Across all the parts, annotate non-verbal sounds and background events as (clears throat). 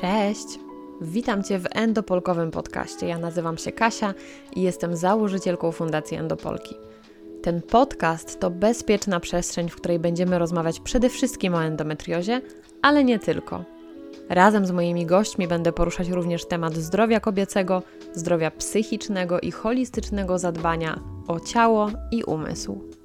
Cześć! Witam Cię w Endopolkowym podcaście. Ja nazywam się Kasia i jestem założycielką Fundacji Endopolki. Ten podcast to bezpieczna przestrzeń, w której będziemy rozmawiać przede wszystkim o endometriozie, ale nie tylko. Razem z moimi gośćmi będę poruszać również temat zdrowia kobiecego, zdrowia psychicznego i holistycznego zadbania o ciało i umysł.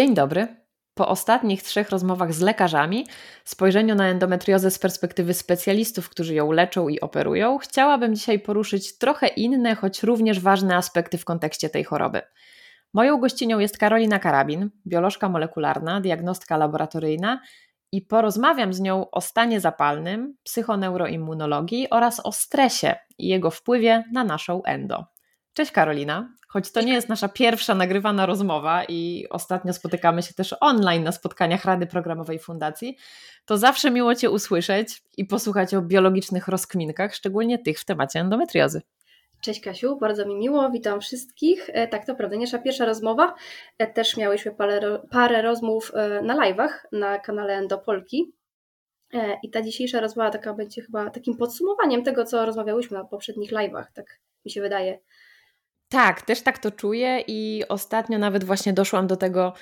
Dzień dobry. Po ostatnich trzech rozmowach z lekarzami, spojrzeniu na endometriozę z perspektywy specjalistów, którzy ją leczą i operują, chciałabym dzisiaj poruszyć trochę inne, choć również ważne aspekty w kontekście tej choroby. Moją gościnią jest Karolina Karabin, biolożka molekularna, diagnostka laboratoryjna i porozmawiam z nią o stanie zapalnym, psychoneuroimmunologii oraz o stresie i jego wpływie na naszą endo. Cześć Karolina. Choć to nie jest nasza pierwsza nagrywana rozmowa i ostatnio spotykamy się też online na spotkaniach Rady Programowej Fundacji, to zawsze miło Cię usłyszeć i posłuchać o biologicznych rozkminkach, szczególnie tych w temacie endometriozy. Cześć Kasiu, bardzo mi miło, witam wszystkich. E, tak, to prawda, nasza pierwsza rozmowa. E, też miałyśmy parę, parę rozmów e, na live'ach na kanale Endopolki. I ta dzisiejsza rozmowa taka będzie chyba takim podsumowaniem tego, co rozmawiałyśmy na poprzednich live'ach, tak mi się wydaje. Tak, też tak to czuję i ostatnio nawet właśnie doszłam do tego,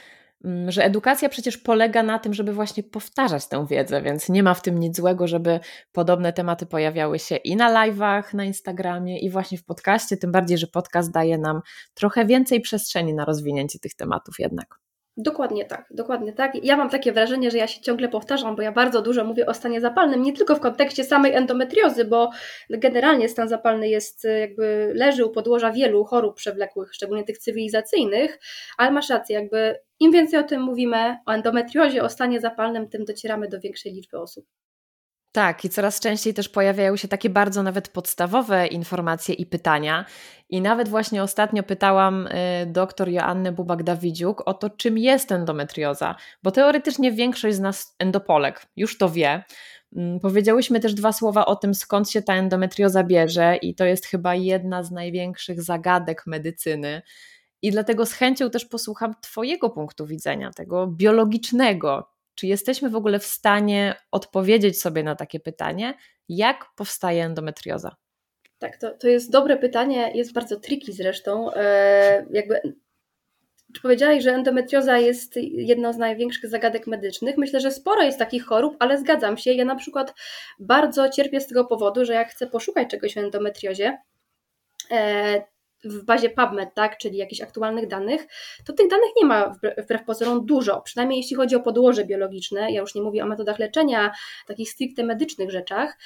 mm, że edukacja przecież polega na tym, żeby właśnie powtarzać tę wiedzę, więc nie ma w tym nic złego, żeby podobne tematy pojawiały się i na live'ach, na Instagramie i właśnie w podcaście, tym bardziej, że podcast daje nam trochę więcej przestrzeni na rozwinięcie tych tematów jednak. Dokładnie tak, dokładnie tak. Ja mam takie wrażenie, że ja się ciągle powtarzam, bo ja bardzo dużo mówię o stanie zapalnym, nie tylko w kontekście samej endometriozy, bo generalnie stan zapalny jest jakby leży u podłoża wielu chorób przewlekłych, szczególnie tych cywilizacyjnych, ale masz rację, jakby im więcej o tym mówimy, o endometriozie, o stanie zapalnym, tym docieramy do większej liczby osób. Tak, i coraz częściej też pojawiają się takie bardzo nawet podstawowe informacje i pytania. I nawet właśnie ostatnio pytałam y, dr Joannę Bubak-Dawidziuk o to, czym jest endometrioza, bo teoretycznie większość z nas endopolek już to wie. Mm, powiedziałyśmy też dwa słowa o tym, skąd się ta endometrioza bierze, i to jest chyba jedna z największych zagadek medycyny. I dlatego z chęcią też posłucham Twojego punktu widzenia, tego biologicznego, czy jesteśmy w ogóle w stanie odpowiedzieć sobie na takie pytanie, jak powstaje endometrioza? Tak, to, to jest dobre pytanie, jest bardzo tricky zresztą. E, jakby, czy że endometrioza jest jedną z największych zagadek medycznych? Myślę, że sporo jest takich chorób, ale zgadzam się. Ja na przykład bardzo cierpię z tego powodu, że jak chcę poszukać czegoś o endometriozie, e, w bazie PubMed, tak, czyli jakichś aktualnych danych, to tych danych nie ma wbrew pozorom dużo, przynajmniej jeśli chodzi o podłoże biologiczne. Ja już nie mówię o metodach leczenia, takich stricte medycznych rzeczach.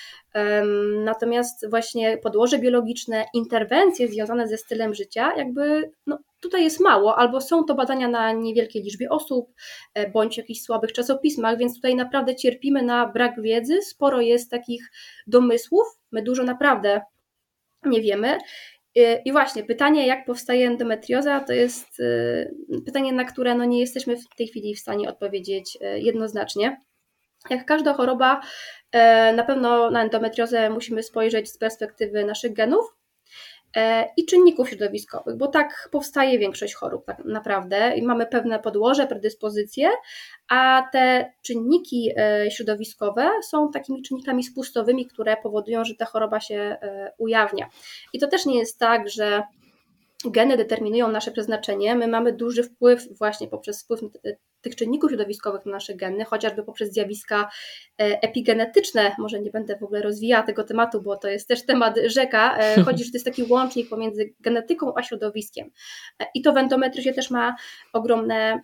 Natomiast właśnie podłoże biologiczne, interwencje związane ze stylem życia, jakby no, tutaj jest mało, albo są to badania na niewielkiej liczbie osób, e, bądź jakichś słabych czasopismach, więc tutaj naprawdę cierpimy na brak wiedzy. Sporo jest takich domysłów, my dużo naprawdę nie wiemy. I właśnie pytanie, jak powstaje endometrioza, to jest y, pytanie, na które no nie jesteśmy w tej chwili w stanie odpowiedzieć y, jednoznacznie. Jak każda choroba, y, na pewno na endometriozę musimy spojrzeć z perspektywy naszych genów, i czynników środowiskowych, bo tak powstaje większość chorób tak naprawdę i mamy pewne podłoże, predyspozycje, a te czynniki e, środowiskowe są takimi czynnikami spustowymi, które powodują, że ta choroba się e, ujawnia. I to też nie jest tak, że geny determinują nasze przeznaczenie, my mamy duży wpływ właśnie poprzez wpływ tych czynników środowiskowych na nasze geny, chociażby poprzez zjawiska e, epigenetyczne. Może nie będę w ogóle rozwijała tego tematu, bo to jest też temat rzeka. E, (laughs) chodzi, że to jest taki łącznik pomiędzy genetyką a środowiskiem. E, I to w endometriozie też ma ogromne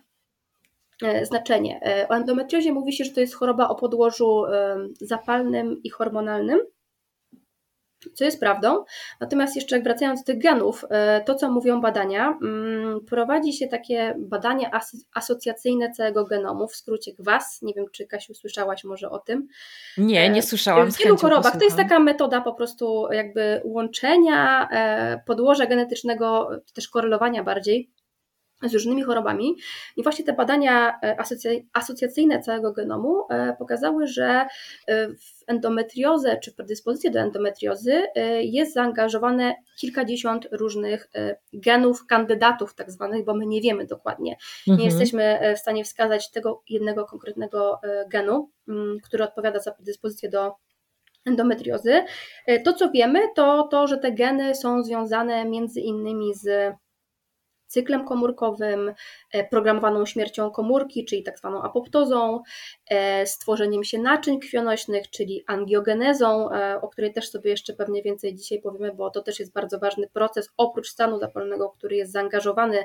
znaczenie. O endometriozie mówi się, że to jest choroba o podłożu zapalnym i hormonalnym co jest prawdą. Natomiast jeszcze wracając do tych genów, e, to co mówią badania, mm, prowadzi się takie badanie asocjacyjne całego genomu, w skrócie GWAS. Nie wiem, czy Kasiu słyszałaś może o tym. Nie, nie słyszałam. W wielu chorobach to jest taka metoda po prostu jakby łączenia e, podłoża genetycznego, czy też korelowania bardziej z różnymi chorobami. I właśnie te badania e, asocjacyjne całego genomu e, pokazały, że e, w endometriozę czy predyspozycję do endometriozy jest zaangażowane kilkadziesiąt różnych genów, kandydatów tak zwanych, bo my nie wiemy dokładnie. Nie mhm. jesteśmy w stanie wskazać tego jednego konkretnego genu, mm, który odpowiada za predyspozycję do endometriozy. To, co wiemy, to to, że te geny są związane między innymi z cyklem komórkowym, e, programowaną śmiercią komórki, czyli tak zwaną apoptozą, e, stworzeniem się naczyń krwionośnych, czyli angiogenezą, e, o której też sobie jeszcze pewnie więcej dzisiaj powiemy, bo to też jest bardzo ważny proces, oprócz stanu zapalnego, który jest zaangażowany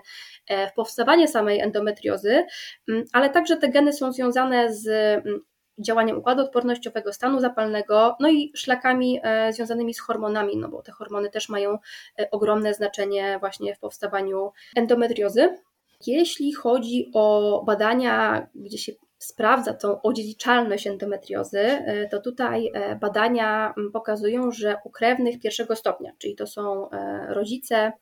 w powstawanie samej endometriozy, mm, ale także te geny są związane z mm, działaniem układu odpornościowego, stanu zapalnego, no i szlakami e, związanymi z hormonami, no bo te hormony też mają e, ogromne znaczenie właśnie w powstawaniu endometriozy. Jeśli chodzi o badania, gdzie się sprawdza tą odziedziczalność endometriozy, e, to tutaj badania pokazują, że u krewnych pierwszego stopnia, czyli to są rodzice,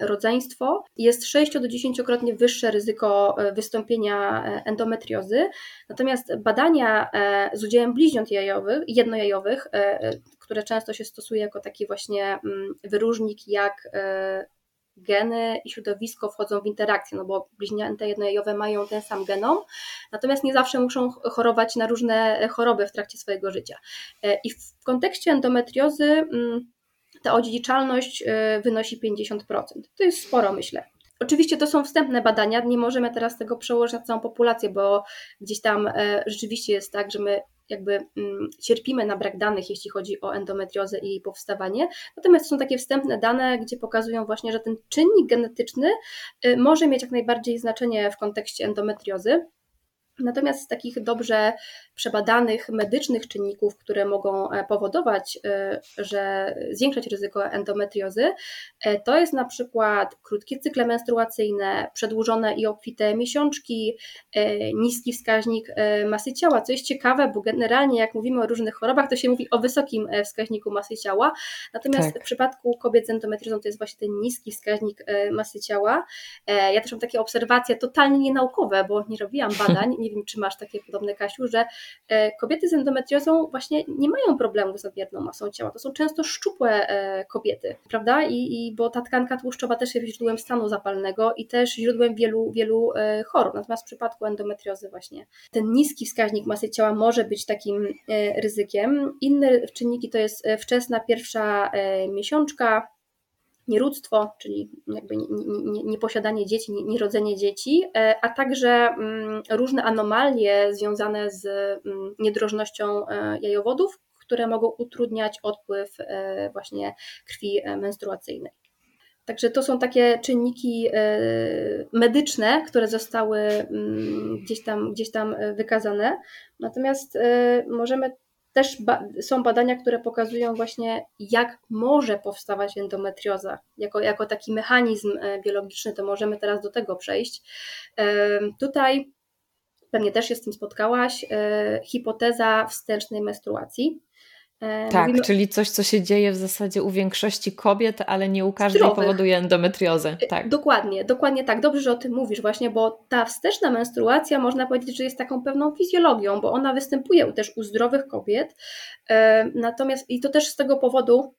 rodzeństwo, jest 6 do 10-krotnie wyższe ryzyko e, wystąpienia e, endometriozy. Natomiast badania z udziałem bliźniąt jajowych, jednojajowych, które często się stosuje jako taki właśnie mm, wyróżnik, jak geny i środowisko wchodzą w interakcję, no bo bliźnięta jednojajowe mają ten sam genom, natomiast nie zawsze muszą chorować na różne choroby w trakcie swojego życia. I w kontekście endometriozy mm, ta odziedziczalność y, wynosi 50%. To jest sporo, myślę. Oczywiście to są wstępne badania, nie możemy teraz tego przełożyć na całą populację, bo gdzieś tam e, rzeczywiście jest tak, że my jakby mm, cierpimy na brak danych, jeśli chodzi o endometriozę i jej powstawanie. Natomiast są takie wstępne dane, gdzie pokazują właśnie, że ten czynnik genetyczny y, może mieć jak najbardziej znaczenie w kontekście endometriozy. Natomiast z takich dobrze przebadanych medycznych czynników, które mogą e, powodować, e, że zwiększać ryzyko endometriozy, e, to jest na przykład krótkie cykle menstruacyjne, przedłużone i obfite miesiączki, niski wskaźnik masy ciała, co jest ciekawe, bo generalnie jak mówimy o różnych chorobach, to się mówi o wysokim wskaźniku masy ciała, natomiast tak. w przypadku kobiet z endometriozą to jest właśnie ten niski wskaźnik masy ciała. Ja też mam takie obserwacje totalnie nienaukowe, bo nie robiłam badań, (laughs) nie wiem czy masz takie podobne Kasiu, że E, kobiety z endometriozą właśnie nie mają problemu z nadmierną masą ciała. To są często szczupłe e, kobiety, prawda? I, i bo ta tkanka tłuszczowa też jest źródłem stanu zapalnego i też źródłem wielu, wielu e, chorób. Natomiast w przypadku endometriozy właśnie ten niski wskaźnik masy ciała może być takim ryzykiem. Inne czynniki to jest wczesna pierwsza miesiączka, nierództwo, czyli jakby nieposiadanie nie, nie dzieci, nierodzenie nie dzieci, e, a także mm, różne anomalie związane z mm, niedrożnością e, jajowodów, które mogą utrudniać odpływ e, właśnie krwi menstruacyjnej. Także to są takie czynniki medyczne, które zostały mm, gdzieś tam, gdzieś tam wykazane. Natomiast możemy też ba są badania, które pokazują właśnie, jak może powstawać endometrioza. Jako, jako taki mechanizm e, biologiczny, to możemy teraz do tego przejść. Tutaj pewnie też się z tym spotkałaś, e, hipoteza wstępnej menstruacji. E, tak, Mówimy... czyli coś, co się dzieje w zasadzie u większości kobiet, ale nie u każdej Zdrowych. powoduje endometriozę. E, tak. Dokładnie, dokładnie tak. Dobrze, że o tym mówisz właśnie, bo ta wsteczna menstruacja można powiedzieć, że jest taką pewną fizjologią, bo ona występuje też u zdrowych kobiet. E, natomiast i to też z tego powodu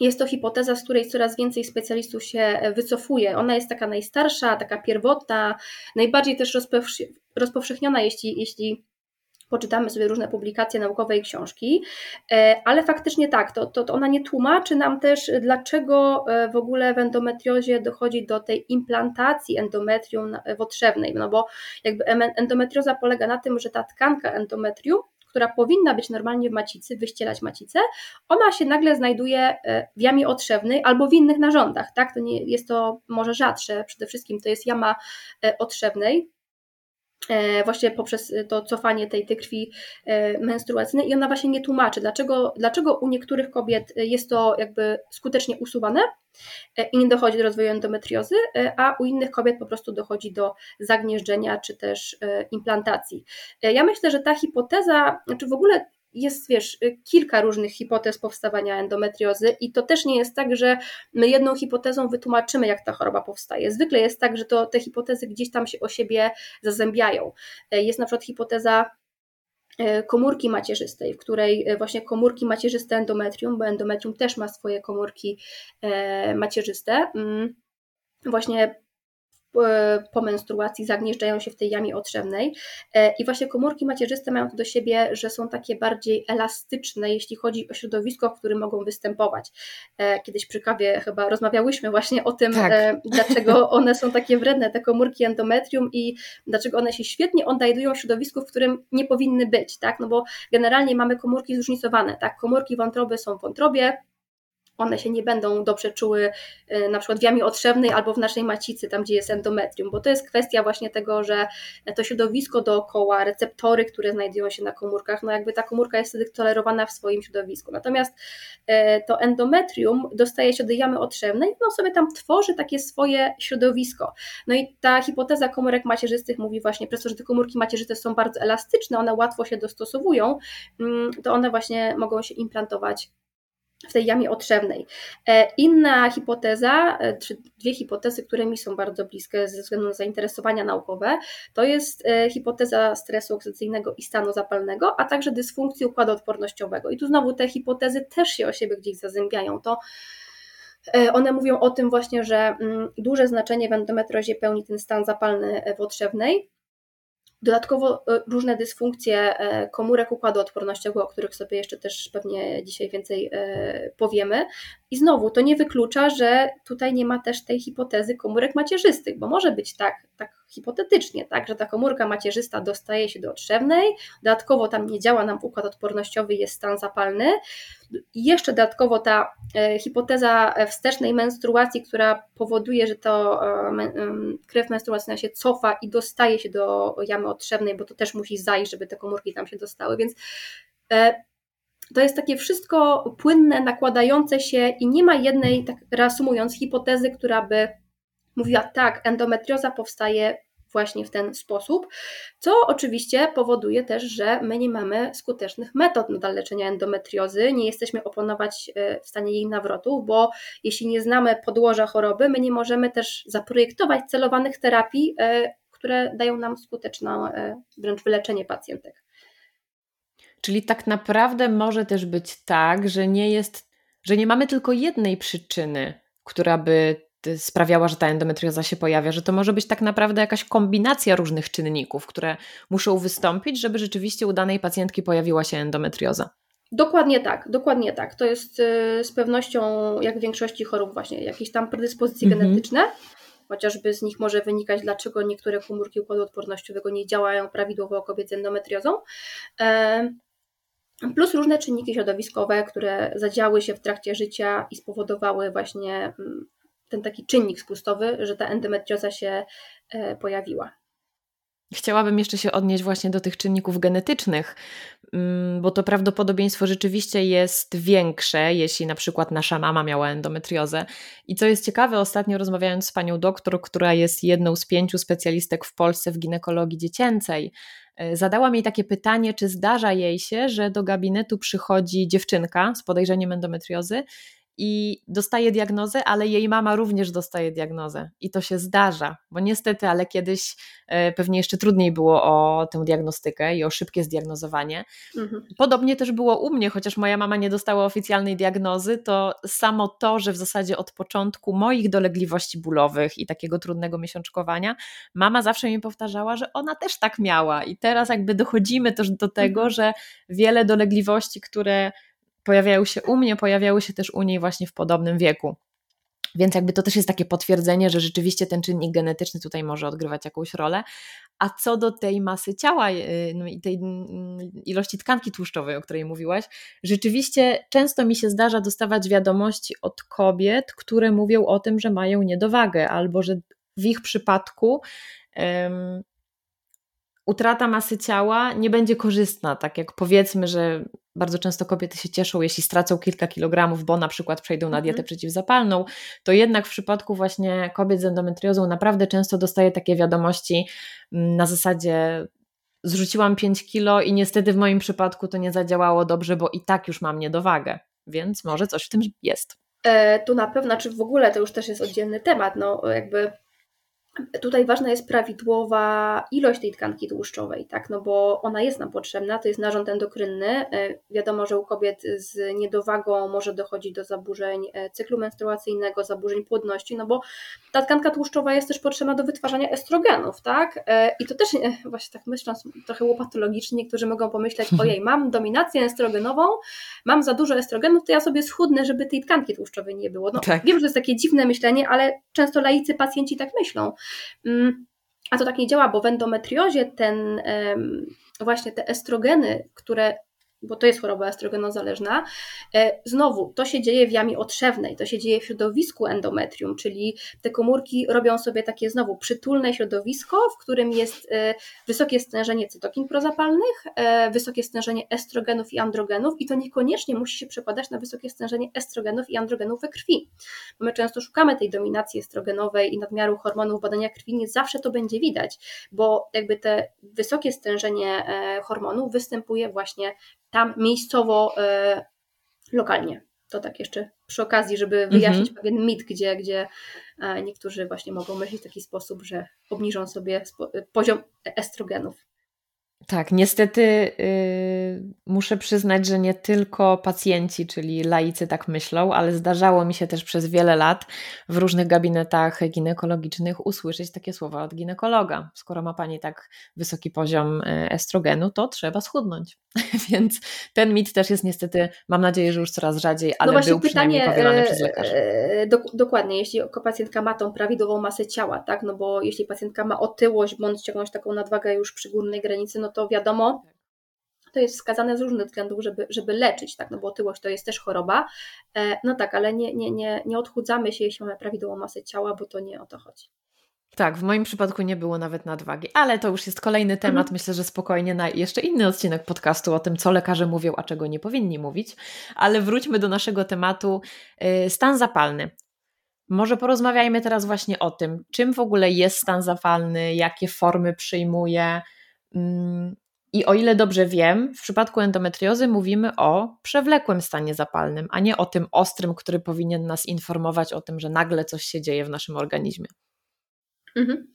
jest to hipoteza, z której coraz więcej specjalistów się wycofuje. Ona jest taka najstarsza, taka pierwotna, najbardziej też rozpowszechniona, jeśli, jeśli poczytamy sobie różne publikacje naukowe i książki, e, ale faktycznie tak, to, to, to ona nie tłumaczy nam też, dlaczego e, w ogóle w endometriozie dochodzi do tej implantacji endometrium wotrzewnej, no bo jakby endometrioza polega na tym, że ta tkanka endometrium która powinna być normalnie w macicy, wyścielać macicę, ona się nagle znajduje e, w jamie otrzewnej albo w innych narządach, tak? To nie jest to może rzadsze, przede wszystkim to jest jama otrzewnej, E, właśnie poprzez to cofanie tej, tej krwi e, menstruacyjnej i ona właśnie nie tłumaczy, dlaczego, dlaczego u niektórych kobiet jest to jakby skutecznie usuwane e, i nie dochodzi do rozwoju endometriozy, a u innych kobiet po prostu dochodzi do zagnieżdżenia czy też implantacji. Ja myślę, że ta hipoteza, czy znaczy w ogóle jest, wiesz, kilka różnych hipotez powstawania endometriozy i to też nie jest tak, że my jedną hipotezą wytłumaczymy, jak ta choroba powstaje. Zwykle jest tak, że to te hipotezy gdzieś tam się o siebie zazębiają. Jest na przykład hipoteza E, komórki macierzystej, w której e, właśnie komórki macierzyste endometrium, bo endometrium też ma swoje komórki e, macierzyste, mm, właśnie E, po menstruacji zagnieżdżają się w tej jamie otrzewnej e, i właśnie komórki macierzyste mają to do siebie, że są takie bardziej elastyczne, jeśli chodzi o środowisko, w którym mogą występować. E, kiedyś przy kawie chyba rozmawiałyśmy właśnie o tym, tak. dlaczego (laughs) one są takie wredne, te komórki endometrium i dlaczego one się świetnie odnajdują w środowisku, w którym nie powinny być, tak? No bo generalnie mamy komórki zróżnicowane, tak? Komórki wątroby są w wątrobie, one się nie będą dobrze czuły y, na przykład w jamie otrzewnej albo w naszej macicy, tam gdzie jest endometrium, bo to jest kwestia właśnie tego, że to środowisko dookoła, receptory, które znajdują się na komórkach, no jakby ta komórka jest wtedy tolerowana w swoim środowisku. Natomiast y, to endometrium dostaje się do jamy otrzewnej, no sobie tam tworzy takie swoje środowisko. No i ta hipoteza komórek macierzystych mówi właśnie, przez to, że te komórki macierzyste są bardzo elastyczne, one łatwo się dostosowują, mm, to one właśnie mogą się implantować w tej jamie otrzewnej. E, inna hipoteza, e, czy dwie hipotezy, które mi są bardzo bliskie ze względu na zainteresowania naukowe, to jest e, hipoteza stresu oksydacyjnego i stanu zapalnego, a także dysfunkcji układu odpornościowego. I tu znowu te hipotezy też się o siebie gdzieś zazębiają. To one mówią o tym właśnie, że mm, duże znaczenie w endometriozie pełni ten stan zapalny w otrzewnej, Dodatkowo e, różne dysfunkcje e, komórek układu odpornościowego, o których sobie jeszcze też pewnie dzisiaj więcej e, powiemy. I znowu to nie wyklucza, że tutaj nie ma też tej hipotezy komórek macierzystych, bo może być tak, tak hipotetycznie, tak, że ta komórka macierzysta dostaje się do otrzewnej, dodatkowo tam nie działa nam układ odpornościowy, jest stan zapalny. I jeszcze dodatkowo ta e, hipoteza wstecznej menstruacji, która powoduje, że to e, krew menstruacyjna się cofa i dostaje się do jamy otrzewnej, bo to też musi zajść, żeby te komórki tam się dostały, więc e, to jest takie wszystko płynne, nakładające się i nie ma jednej, tak reasumując, hipotezy, która by mówiła tak, endometrioza powstaje właśnie w ten sposób, co oczywiście powoduje też, że my nie mamy skutecznych metod na leczenia endometriozy, nie jesteśmy oponować e, w stanie jej nawrotu, bo jeśli nie znamy podłoża choroby, my nie możemy też zaprojektować celowanych terapii, e, które dają nam skuteczne wręcz wyleczenie pacjentek. Czyli tak naprawdę może też być tak, że nie jest, że nie mamy tylko jednej przyczyny, która by sprawiała, że ta endometrioza się pojawia, że to może być tak naprawdę jakaś kombinacja różnych czynników, które muszą wystąpić, żeby rzeczywiście u danej pacjentki pojawiła się endometrioza. Dokładnie tak, dokładnie tak. To jest y, z pewnością, jak w większości chorób, właśnie jakieś tam predyspozycje mhm. genetyczne, chociażby z nich może wynikać, dlaczego niektóre komórki układu odpornościowego nie działają prawidłowo u kobiet z endometriozą. E, plus różne czynniki środowiskowe, które zadziały się w trakcie życia i spowodowały właśnie mm, ten taki czynnik spustowy, że ta endometrioza się e, pojawiła. Chciałabym jeszcze się odnieść właśnie do tych czynników genetycznych, mm, bo to prawdopodobieństwo rzeczywiście jest większe, jeśli na przykład nasza mama miała endometriozę. I co jest ciekawe, ostatnio rozmawiając z panią doktor, która jest jedną z pięciu specjalistek w Polsce w ginekologii dziecięcej, e, zadała mi takie pytanie, czy zdarza jej się, że do gabinetu przychodzi dziewczynka z podejrzeniem endometriozy i dostaje diagnozę, ale jej mama również dostaje diagnozę. I to się zdarza, bo niestety, ale kiedyś e, pewnie jeszcze trudniej było o tę diagnostykę i o szybkie zdiagnozowanie. Mhm. Podobnie też było u mnie, chociaż moja mama nie dostała oficjalnej diagnozy, to samo to, że w zasadzie od początku moich dolegliwości bólowych i takiego trudnego miesiączkowania, mama zawsze mi powtarzała, że ona też tak miała. I teraz jakby dochodzimy też do tego, mhm. że wiele dolegliwości, które pojawiają się u mnie, pojawiały się też u niej właśnie w podobnym wieku. Więc jakby to też jest takie potwierdzenie, że rzeczywiście ten czynnik genetyczny tutaj może odgrywać jakąś rolę. A co do tej masy ciała y, no i tej mm, ilości tkanki tłuszczowej, o której mówiłaś, rzeczywiście często mi się zdarza dostawać wiadomości od kobiet, które mówią o tym, że mają niedowagę albo że w ich przypadku um, utrata masy ciała nie będzie korzystna, tak jak powiedzmy, że bardzo często kobiety się cieszą, jeśli stracą kilka kilogramów, bo na przykład przejdą na dietę mhm. przeciwzapalną, to jednak w przypadku właśnie kobiet z endometriozą naprawdę często dostaję takie wiadomości mm, na zasadzie zrzuciłam 5 kilo i niestety w moim przypadku to nie zadziałało dobrze, bo i tak już mam niedowagę, więc może coś w tym jest. E, tu na pewno, czy w ogóle to już też jest oddzielny temat, no jakby Tutaj ważna jest prawidłowa ilość tej tkanki tłuszczowej, tak? no bo ona jest nam potrzebna, to jest narząd endokrynny. E, wiadomo, że u kobiet z niedowagą może dochodzić do zaburzeń e, cyklu menstruacyjnego, zaburzeń płodności, no bo ta tkanka tłuszczowa jest też potrzebna do wytwarzania estrogenów, tak? E, I to też, właśnie tak myśląc trochę łopatologicznie, niektórzy mogą pomyśleć, (laughs) ojej, mam dominację estrogenową, mam za dużo estrogenów, to ja sobie schudnę, żeby tej tkanki tłuszczowej nie było. No, tak. Wiem, że to jest takie dziwne myślenie, ale często laicy pacjenci tak myślą. Mm, a to tak nie działa, bo w endometriozie ten, właśnie te estrogeny, które bo to jest choroba estrogenozależna. E, znowu, to się dzieje w jamie otrzewnej, to się dzieje w środowisku endometrium, czyli te komórki robią sobie takie znowu przytulne środowisko, w którym jest e, wysokie stężenie cytokin prozapalnych, e, wysokie stężenie estrogenów i androgenów i to niekoniecznie musi się przekładać na wysokie stężenie estrogenów i androgenów we krwi. My często szukamy tej dominacji estrogenowej i nadmiaru hormonów badania krwi, nie zawsze to będzie widać, bo jakby te wysokie stężenie hormonów występuje właśnie tam miejscowo, e, lokalnie. To tak jeszcze przy okazji, żeby wyjaśnić mhm. pewien mit, gdzie, gdzie e, niektórzy właśnie mogą myśleć w taki sposób, że obniżą sobie poziom estrogenów. Tak, niestety yy, muszę przyznać, że nie tylko pacjenci, czyli laicy tak myślą, ale zdarzało mi się też przez wiele lat w różnych gabinetach ginekologicznych usłyszeć takie słowa od ginekologa. Skoro ma pani tak wysoki poziom y, estrogenu, to trzeba schudnąć. (laughs) Więc ten mit też jest niestety, mam nadzieję, że już coraz rzadziej, ale no był przynajmniej powielany przez lekarzy. Do, dokładnie, jeśli pacjentka ma tą prawidłową masę ciała, tak, no bo jeśli pacjentka ma otyłość bądź jakąś taką nadwagę już przy górnej granicy, no to wiadomo, to jest wskazane z różnych względów, żeby, żeby leczyć, tak, no bo otyłość to jest też choroba, e, no tak, ale nie, nie, nie, nie odchudzamy się, jeśli mamy prawidłową masę ciała, bo to nie o to chodzi. Tak, w moim przypadku nie było nawet nadwagi, ale to już jest kolejny temat. Mhm. Myślę, że spokojnie na jeszcze inny odcinek podcastu o tym, co lekarze mówią, a czego nie powinni mówić. Ale wróćmy do naszego tematu. Y, stan zapalny. Może porozmawiajmy teraz właśnie o tym, czym w ogóle jest stan zapalny, jakie formy przyjmuje. Mm, I o ile dobrze wiem, w przypadku endometriozy mówimy o przewlekłym stanie zapalnym, a nie o tym ostrym, który powinien nas informować o tym, że nagle coś się dzieje w naszym organizmie. Mhm.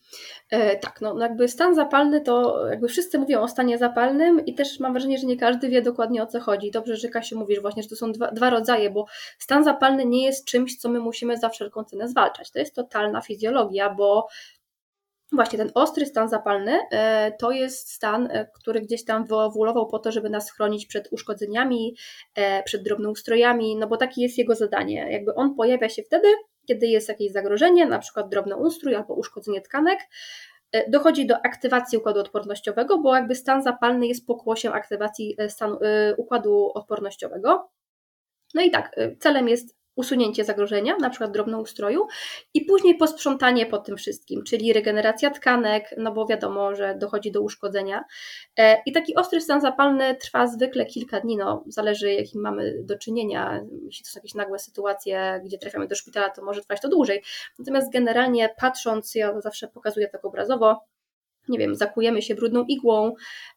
E, tak, no, jakby stan zapalny to jakby wszyscy mówią o stanie zapalnym i też mam wrażenie, że nie każdy wie dokładnie o co chodzi. Dobrze, że Kasiu mówisz właśnie, że to są dwa, dwa rodzaje, bo stan zapalny nie jest czymś, co my musimy za wszelką cenę zwalczać. To jest totalna fizjologia, bo Właśnie ten ostry stan zapalny e, to jest stan, e, który gdzieś tam wyewoluował po to, żeby nas chronić przed uszkodzeniami, e, przed drobnoustrojami, no bo takie jest jego zadanie. Jakby on pojawia się wtedy, kiedy jest jakieś zagrożenie, na przykład drobnoustrój albo uszkodzenie tkanek, dochodzi do aktywacji układu odpornościowego, bo jakby stan zapalny jest pokłosiem aktywacji stanu, układu odpornościowego. No i tak, celem jest usunięcie zagrożenia, na przykład drobnoustroju i później posprzątanie po tym wszystkim, czyli regeneracja tkanek, no bo wiadomo, że dochodzi do uszkodzenia. E, I taki ostry stan zapalny trwa zwykle kilka dni, no zależy jakim mamy do czynienia, jeśli to są jakieś nagłe sytuacje, gdzie trafiamy do szpitala, to może trwać to dłużej. Natomiast generalnie patrząc, ja zawsze pokazuję tak obrazowo, nie wiem, zakujemy się brudną igłą,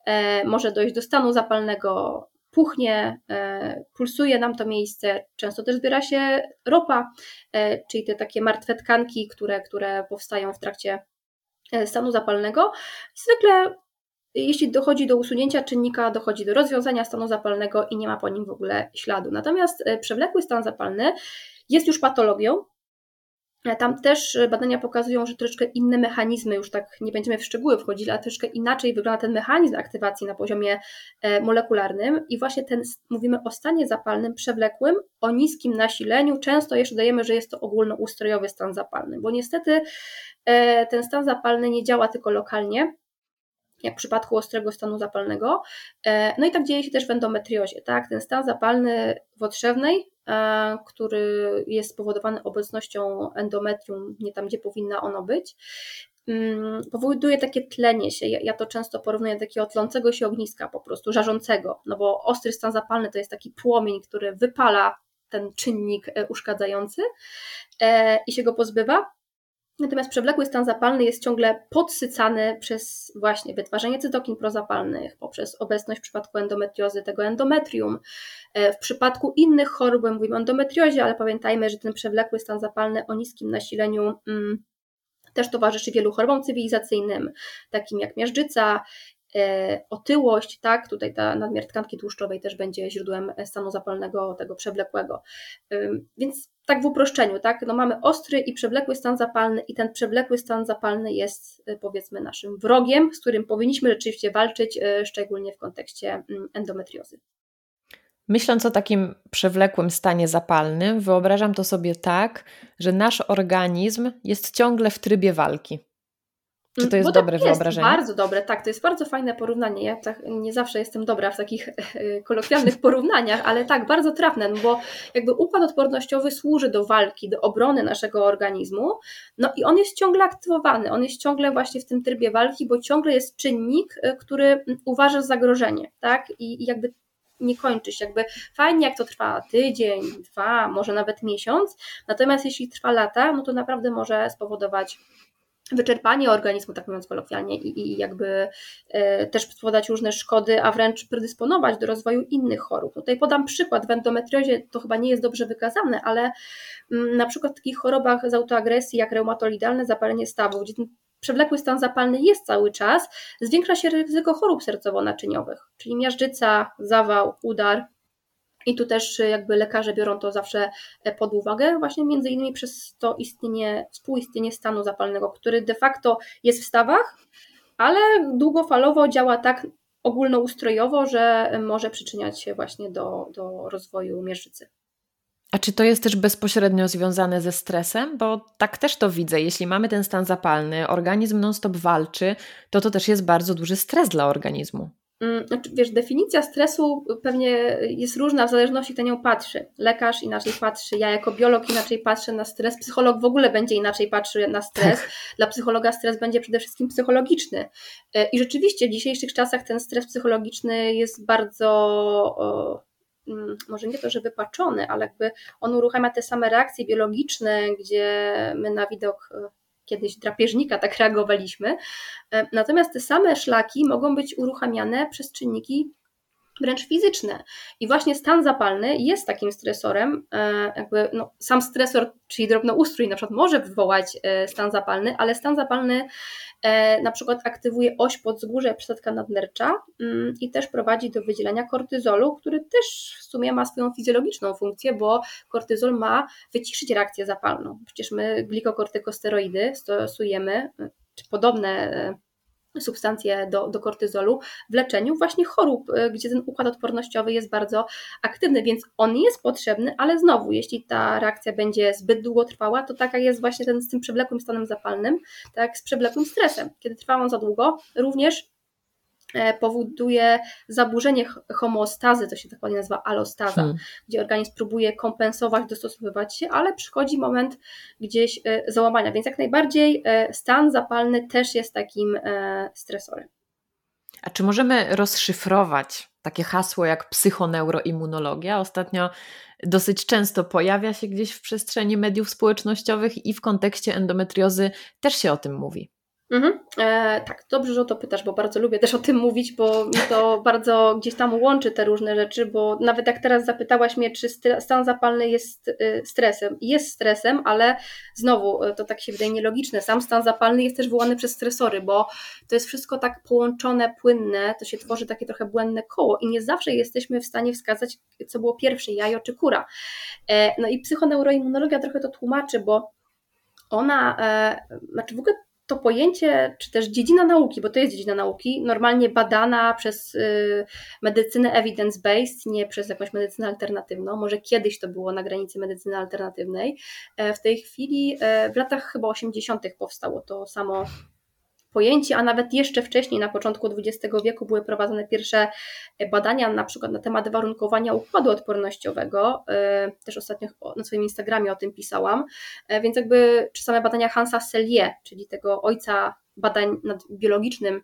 e, może dojść do stanu zapalnego, puchnie, e, pulsuje nam to miejsce, często też zbiera się ropa, e, czyli te takie martwe tkanki, które, które powstają w trakcie e, stanu zapalnego. Zwykle jeśli dochodzi do usunięcia czynnika, dochodzi do rozwiązania stanu zapalnego i nie ma po nim w ogóle śladu. Natomiast przewlekły stan zapalny jest już patologią, tam też badania pokazują, że troszeczkę inne mechanizmy, już tak nie będziemy w szczegóły wchodzić, ale troszeczkę inaczej wygląda ten mechanizm aktywacji na poziomie e, molekularnym. I właśnie ten, mówimy o stanie zapalnym przewlekłym, o niskim nasileniu, często jeszcze dajemy, że jest to ogólnoustrojowy stan zapalny, bo niestety e, ten stan zapalny nie działa tylko lokalnie, jak w przypadku ostrego stanu zapalnego. E, no i tak dzieje się też w endometriozie. Tak? Ten stan zapalny w otrzewnej, e, który jest spowodowany obecnością endometrium nie tam, gdzie powinna ono być, mm, powoduje takie tlenie się. Ja to często porównuję do takiego tlącego się ogniska, po prostu żarzącego, no bo ostry stan zapalny to jest taki płomień, który wypala ten czynnik e, uszkadzający i się go pozbywa. Natomiast przewlekły stan zapalny jest ciągle podsycany przez właśnie wytwarzanie cytokin prozapalnych, poprzez obecność w przypadku endometriozy tego endometrium. E, w przypadku innych chorób, mówimy o endometriozie, ale pamiętajmy, że ten przewlekły stan zapalny o niskim nasileniu mm, też towarzyszy wielu chorobom cywilizacyjnym, takim jak miażdżyca, otyłość, tak, tutaj ta nadmiar tkanki tłuszczowej też będzie źródłem stanu zapalnego tego przewlekłego. Więc tak w uproszczeniu, tak, no mamy ostry i przewlekły stan zapalny i ten przewlekły stan zapalny jest e, powiedzmy naszym wrogiem, z którym powinniśmy rzeczywiście walczyć, e, szczególnie w kontekście mm, endometriozy. Myśląc o takim przewlekłym stanie zapalnym, wyobrażam to sobie tak, że nasz organizm jest ciągle w trybie walki. Czy to mm, jest Bo dobre tak wyobrażenie? Jest bardzo dobre, tak. To jest bardzo fajne porównanie. Ja tak nie zawsze jestem dobra w takich (laughs) e, kolokwialnych (laughs) porównaniach, ale tak, bardzo trafne, no bo jakby układ odpornościowy służy do walki, do obrony naszego organizmu, no i on jest ciągle aktywowany, on jest ciągle właśnie w tym trybie walki, bo ciągle jest czynnik, e, który uważa zagrożenie, tak? I, i jakby nie kończy się. Jakby fajnie, jak to trwa tydzień, dwa, może nawet miesiąc, natomiast jeśli trwa lata, no to naprawdę może spowodować wyczerpanie organizmu, tak mówiąc kolokwialnie, i, i jakby e, też spowodować różne szkody, a wręcz predysponować do rozwoju innych chorób. Tutaj podam przykład, w endometriozie to chyba nie jest dobrze wykazane, ale mm, na przykład w takich chorobach z autoagresji jak reumatolidalne zapalenie stawu, gdzie ten przewlekły stan zapalny jest cały czas, zwiększa się ryzyko chorób sercowo-naczyniowych, czyli miażdżyca, zawał, udar, i tu też jakby lekarze biorą to zawsze e, pod uwagę, właśnie między innymi przez to istnienie, współistnienie stanu zapalnego, który de facto jest w stawach, ale długofalowo działa tak ogólnoustrojowo, że może przyczyniać się właśnie do, do rozwoju miażdżycy. A czy to jest też bezpośrednio związane ze stresem? Bo tak też to widzę. Jeśli mamy ten stan zapalny, organizm non-stop walczy, to to też jest bardzo duży stres dla organizmu. Mm, znaczy, wiesz, definicja stresu pewnie jest różna w zależności kto nią patrzy. Lekarz inaczej patrzy, ja jako biolog inaczej patrzę na stres, psycholog w ogóle będzie inaczej patrzy na stres. Tak. Dla psychologa stres będzie przede wszystkim psychologiczny. E, I rzeczywiście w dzisiejszych czasach ten stres psychologiczny jest bardzo mm, może nie to, że wypaczony, ale jakby on uruchamia te same reakcje biologiczne, gdzie my na widok e, kiedyś drapieżnika tak reagowaliśmy. E, natomiast te same szlaki mogą być uruchamiane przez czynniki wręcz fizyczne. I właśnie stan zapalny jest takim stresorem, e, jakby no, sam stresor, czyli drobnoustrój na przykład może wywołać e, stan zapalny, ale stan zapalny E, na przykład aktywuje oś podzgórze przysadka nadnercza mm, i też prowadzi do wydzielania kortyzolu, który też w sumie ma swoją fizjologiczną funkcję, bo kortyzol ma wyciszyć reakcję zapalną. Przecież my glikokortykosteroidy stosujemy, czy podobne substancje do, do kortyzolu w leczeniu właśnie chorób, e, gdzie ten układ odpornościowy jest bardzo aktywny, więc on jest potrzebny, ale znowu, jeśli ta reakcja będzie zbyt długotrwała, to taka jest właśnie ten z tym przewlekłym stanem zapalnym, tak z przewlekłym stresem. Kiedy trwa on za długo, również powoduje zaburzenie homeostazy, to się dokładnie nazywa alostaza, hmm. gdzie organizm próbuje kompensować, dostosowywać się, ale przychodzi moment gdzieś e, załamania, więc jak najbardziej e, stan zapalny też jest takim stresorem. A czy możemy rozszyfrować takie hasło jak psychoneuroimmunologia? Ostatnio dosyć często pojawia się gdzieś w przestrzeni mediów społecznościowych i w kontekście endometriozy też się o tym mówi. Mhm. E, tak, dobrze, że o to pytasz, bo bardzo lubię też o tym mówić, bo mi to (laughs) bardzo gdzieś tam łączy te różne rzeczy, bo nawet jak teraz zapytałaś mnie, czy stan zapalny jest y, stresem. Jest stresem, ale znowu y, to tak się wydaje nielogiczne. Sam stan zapalny jest też wywołany przez stresory, bo to jest wszystko tak połączone, płynne, to się tworzy takie trochę błędne koło i nie zawsze jesteśmy w stanie wskazać, co było pierwsze, jajo czy kura. E, no i psychoneuroimmunologia trochę to tłumaczy, bo ona, e, znaczy w ogóle to pojęcie, czy też dziedzina nauki, bo to jest dziedzina nauki, normalnie badana przez y, medycynę evidence-based, nie przez jakąś medycynę alternatywną. Może kiedyś to było na granicy medycyny alternatywnej. E, w tej chwili, e, w latach chyba 80. powstało to samo pojęcie, a nawet jeszcze wcześniej, na początku XX wieku, były prowadzone pierwsze badania na przykład na temat warunkowania układu odpornościowego. E, też ostatnio na swoim Instagramie o tym pisałam. E, więc jakby czy same badania Hansa Selye, czyli tego ojca badań nad biologicznym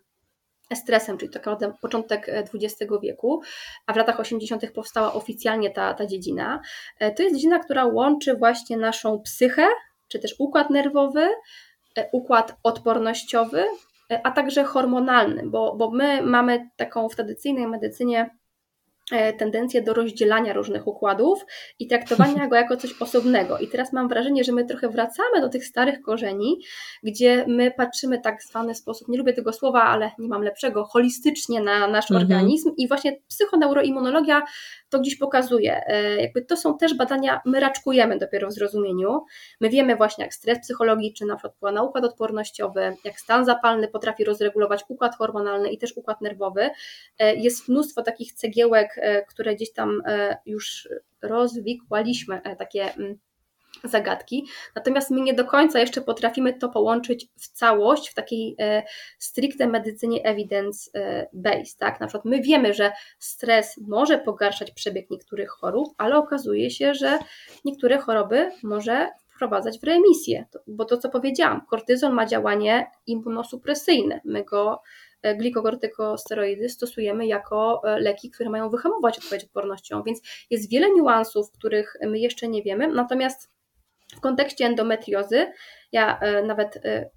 stresem, czyli tak naprawdę początek XX wieku, a w latach 80. powstała oficjalnie ta, ta dziedzina. E, to jest dziedzina, która łączy właśnie naszą psychę, czy też układ nerwowy układ odpornościowy, a także hormonalny, bo, bo my mamy taką w tradycyjnej medycynie E, tendencję do rozdzielania różnych układów i traktowania go jako coś osobnego. I teraz mam wrażenie, że my trochę wracamy do tych starych korzeni, gdzie my patrzymy tak zwany sposób, nie lubię tego słowa, ale nie mam lepszego, holistycznie na nasz mhm. organizm i właśnie psychoneuroimmunologia to gdzieś pokazuje. E, jakby to są też badania, my raczkujemy dopiero w zrozumieniu. My wiemy właśnie, jak stres psychologiczny na przykład wpływa na układ odpornościowy, jak stan zapalny potrafi rozregulować układ hormonalny i też układ nerwowy. E, jest mnóstwo takich cegiełek, e, które gdzieś tam już rozwikłaliśmy, takie mm, zagadki. Natomiast my nie do końca jeszcze potrafimy to połączyć w całość w takiej e, stricte medycynie evidence-based. Tak? Na przykład my wiemy, że stres może pogarszać przebieg niektórych chorób, ale okazuje się, że niektóre choroby może wprowadzać w remisję. Bo to, co powiedziałam, kortyzol ma działanie immunosupresyjne. My go e, glikokortykosteroidy stosujemy jako e, leki, które mają wyhamować odpowiedź odpornością, więc jest wiele niuansów, których my jeszcze nie wiemy, natomiast w kontekście endometriozy, ja e, nawet e,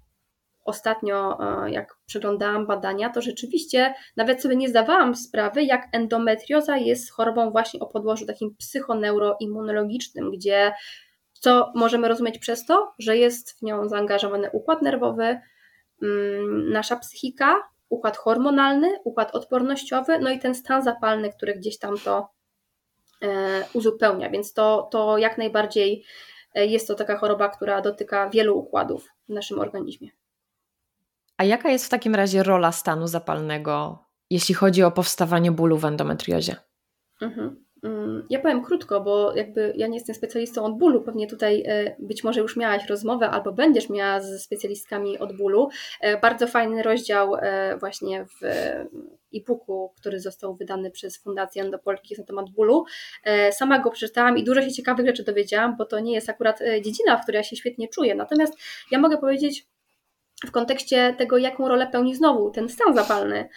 ostatnio, e, jak przeglądałam badania, to rzeczywiście nawet sobie nie zdawałam sprawy, jak endometrioza jest chorobą właśnie o podłożu takim psychoneuroimmunologicznym, gdzie co możemy rozumieć przez to, że jest w nią zaangażowany układ nerwowy, mm, nasza psychika, układ hormonalny, układ odpornościowy, no i ten stan zapalny, który gdzieś tam to uzupełnia, więc to, to jak najbardziej E, jest to taka choroba, która dotyka wielu układów w naszym organizmie. A jaka jest w takim razie rola stanu zapalnego, jeśli chodzi o powstawanie bólu w endometriozie? Mhm. Mm, ja powiem krótko, bo jakby ja nie jestem specjalistą od bólu. Pewnie tutaj e, być może już miałaś rozmowę albo będziesz miała ze specjalistkami od bólu. E, bardzo fajny rozdział właśnie w e-booku, który został wydany przez Fundację Endopolki na temat bólu. Sama go przeczytałam i dużo się ciekawych rzeczy dowiedziałam, bo to nie jest akurat dziedzina, w której ja się świetnie czuję. Natomiast ja mogę powiedzieć w kontekście tego, jaką rolę pełni znowu ten stan zapalny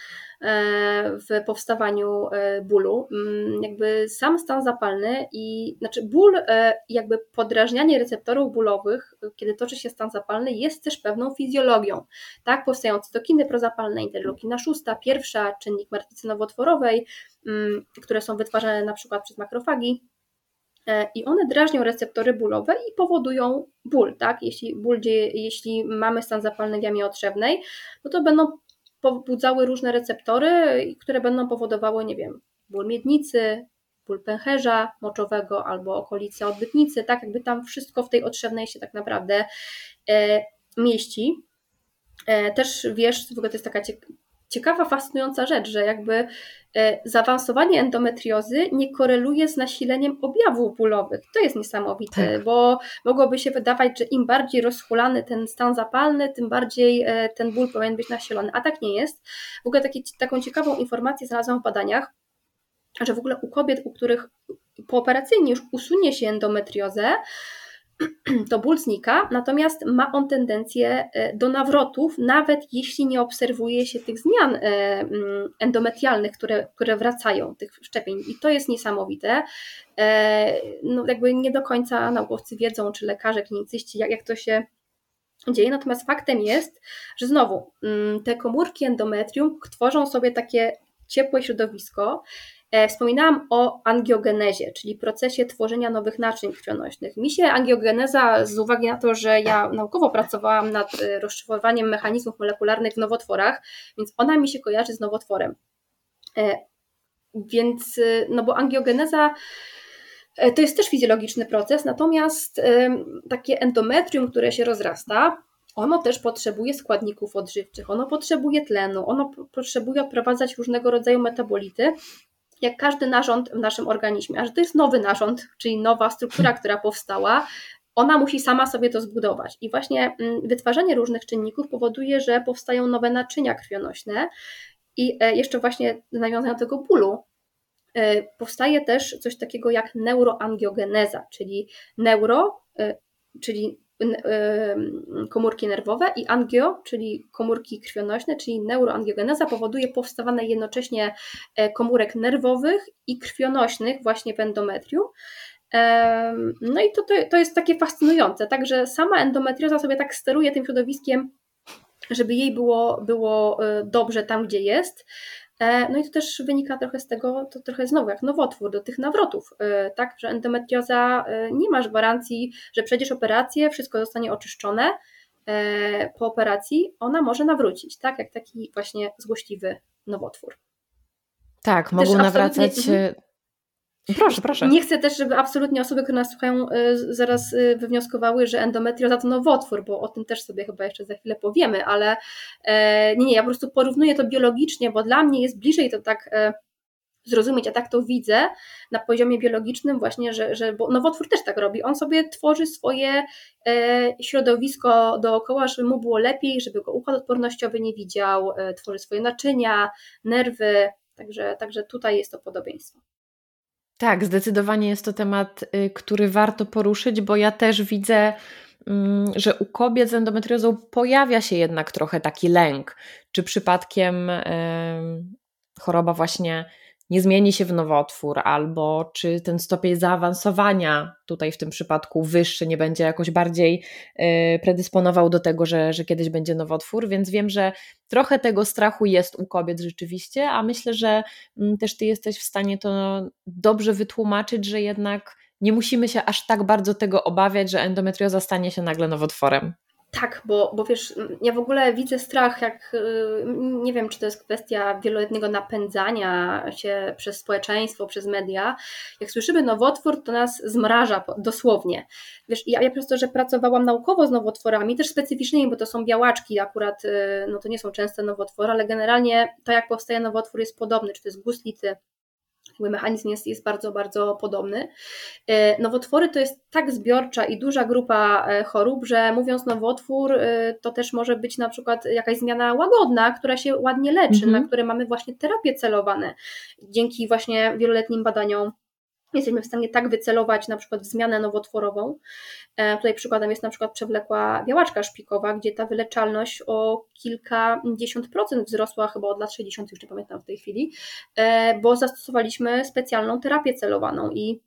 E, w powstawaniu e, bólu. Mm, jakby sam stan zapalny i znaczy ból, e, jakby podrażnianie receptorów bólowych, kiedy toczy się stan zapalny, jest też pewną fizjologią. Tak, powstają cytokiny prozapalne, interleukina szósta, pierwsza, czynnik martwicy nowotworowej, mm, które są wytwarzane na przykład przez makrofagi, i one drażnią receptory bólowe i powodują ból, tak? Jeśli, ból dzieje, jeśli mamy stan zapalny w jamie otrzewnej, no to będą pobudzały różne receptory, które będą powodowały, nie wiem, ból miednicy, ból pęcherza moczowego albo okolicy odbytnicy, tak jakby tam wszystko w tej otrzewnej się tak naprawdę e, mieści. E, też wiesz, w ogóle to jest taka ciekawa, fascynująca rzecz, że jakby e, zaawansowanie endometriozy nie koreluje z nasileniem objawów bólowych. To jest niesamowite, tak. bo mogłoby się wydawać, że im bardziej rozchulany ten stan zapalny, tym bardziej e, ten ból powinien być nasilony, a tak nie jest. W ogóle taki, taką ciekawą informację znalazłam w badaniach, że w ogóle u kobiet, u których pooperacyjnie już usunie się endometriozę, (clears throat) to ból znika, natomiast ma on tendencję e, do nawrotów, nawet jeśli nie obserwuje się tych zmian e, mm, endometrialnych, które, które wracają, tych szczepień. I to jest niesamowite. E, no, jakby nie do końca naukowcy wiedzą, czy lekarze, klinicyści, jak, jak to się dzieje. Natomiast faktem jest, że znowu mm, te komórki endometrium tworzą sobie takie ciepłe środowisko wspominałam o angiogenezie, czyli procesie tworzenia nowych naczyń krwionośnych. Mi się angiogeneza, z uwagi na to, że ja naukowo pracowałam nad e, rozszyfrowaniem mechanizmów molekularnych w nowotworach, więc ona mi się kojarzy z nowotworem. E, więc, no bo angiogeneza to jest też fizjologiczny proces, natomiast takie endometrium, które się rozrasta, ono też potrzebuje składników odżywczych, ono potrzebuje tlenu, ono potrzebuje odprowadzać różnego rodzaju metabolity, jak każdy narząd w naszym organizmie, a że to jest nowy narząd, czyli nowa struktura, hmm. która powstała, ona musi sama sobie to zbudować. I właśnie mm, wytwarzanie różnych czynników powoduje, że powstają nowe naczynia krwionośne. I e, jeszcze właśnie nawiązując do tego bólu, e, powstaje też coś takiego jak neuroangiogeneza, czyli neuro, e, czyli komórki nerwowe i angio, czyli komórki krwionośne, czyli neuroangiogeneza powoduje powstawanie jednocześnie e, komórek nerwowych i krwionośnych właśnie w endometrium. No i to, to, to jest takie fascynujące, także sama endometrioza sobie tak steruje tym środowiskiem, żeby jej było, było dobrze tam, gdzie jest. E, no i to też wynika trochę z tego, to trochę znowu jak nowotwór, do tych nawrotów, e, tak, że endometrioza e, nie masz gwarancji, że przejdziesz operację, wszystko zostanie oczyszczone po operacji, ona może nawrócić, tak, jak taki właśnie złośliwy nowotwór. Tak, mogą nawracać mhm. Proszę, proszę. Nie chcę też, żeby absolutnie osoby, które nas słuchają, e, zaraz e, wywnioskowały, że endometrioza to nowotwór, bo o tym też sobie chyba jeszcze za chwilę powiemy, ale e, nie, nie, ja po prostu porównuję to biologicznie, bo dla mnie jest bliżej to tak zrozumieć, a tak to widzę na poziomie biologicznym właśnie, że, że bo nowotwór też tak robi, on sobie tworzy swoje środowisko dookoła, żeby mu było lepiej, żeby go układ odpornościowy nie widział, tworzy swoje naczynia, nerwy, także, także tutaj jest to podobieństwo. Tak, zdecydowanie jest to temat, y, który warto poruszyć, bo ja też widzę, mm, że u kobiet z endometriozą pojawia się jednak trochę taki lęk. Czy przypadkiem choroba właśnie nie zmieni się w nowotwór, albo czy ten stopień zaawansowania, tutaj w tym przypadku wyższy, nie będzie jakoś bardziej y, predysponował do tego, że, że kiedyś będzie nowotwór. Więc wiem, że trochę tego strachu jest u kobiet rzeczywiście, a myślę, że mm, też Ty jesteś w stanie to dobrze wytłumaczyć, że jednak nie musimy się aż tak bardzo tego obawiać, że endometrioza stanie się nagle nowotworem. Tak, bo, bo wiesz, ja w ogóle widzę strach, jak y, nie wiem, czy to jest kwestia wieloletniego napędzania się przez społeczeństwo, przez media. Jak słyszymy nowotwór, to nas zmraża dosłownie. Wiesz, ja, ja przez to, że pracowałam naukowo z nowotworami, też specyficznymi, bo to są białaczki, akurat y, no to nie są częste nowotwory, ale generalnie to, jak powstaje nowotwór, jest podobny, czy to jest guslity, mechanizm jest, jest bardzo, bardzo podobny. E, nowotwory to jest tak zbiorcza i duża grupa e, chorób, że mówiąc nowotwór, e, to też może być na przykład jakaś zmiana łagodna, która się ładnie leczy, mhm. na które mamy właśnie terapie celowane dzięki właśnie wieloletnim badaniom jesteśmy w stanie tak wycelować na przykład w zmianę nowotworową. E, tutaj przykładem jest na przykład przewlekła białaczka szpikowa, gdzie ta wyleczalność o kilkadziesiąt procent wzrosła chyba od lat 60., już nie pamiętam w tej chwili, e, bo zastosowaliśmy specjalną terapię celowaną i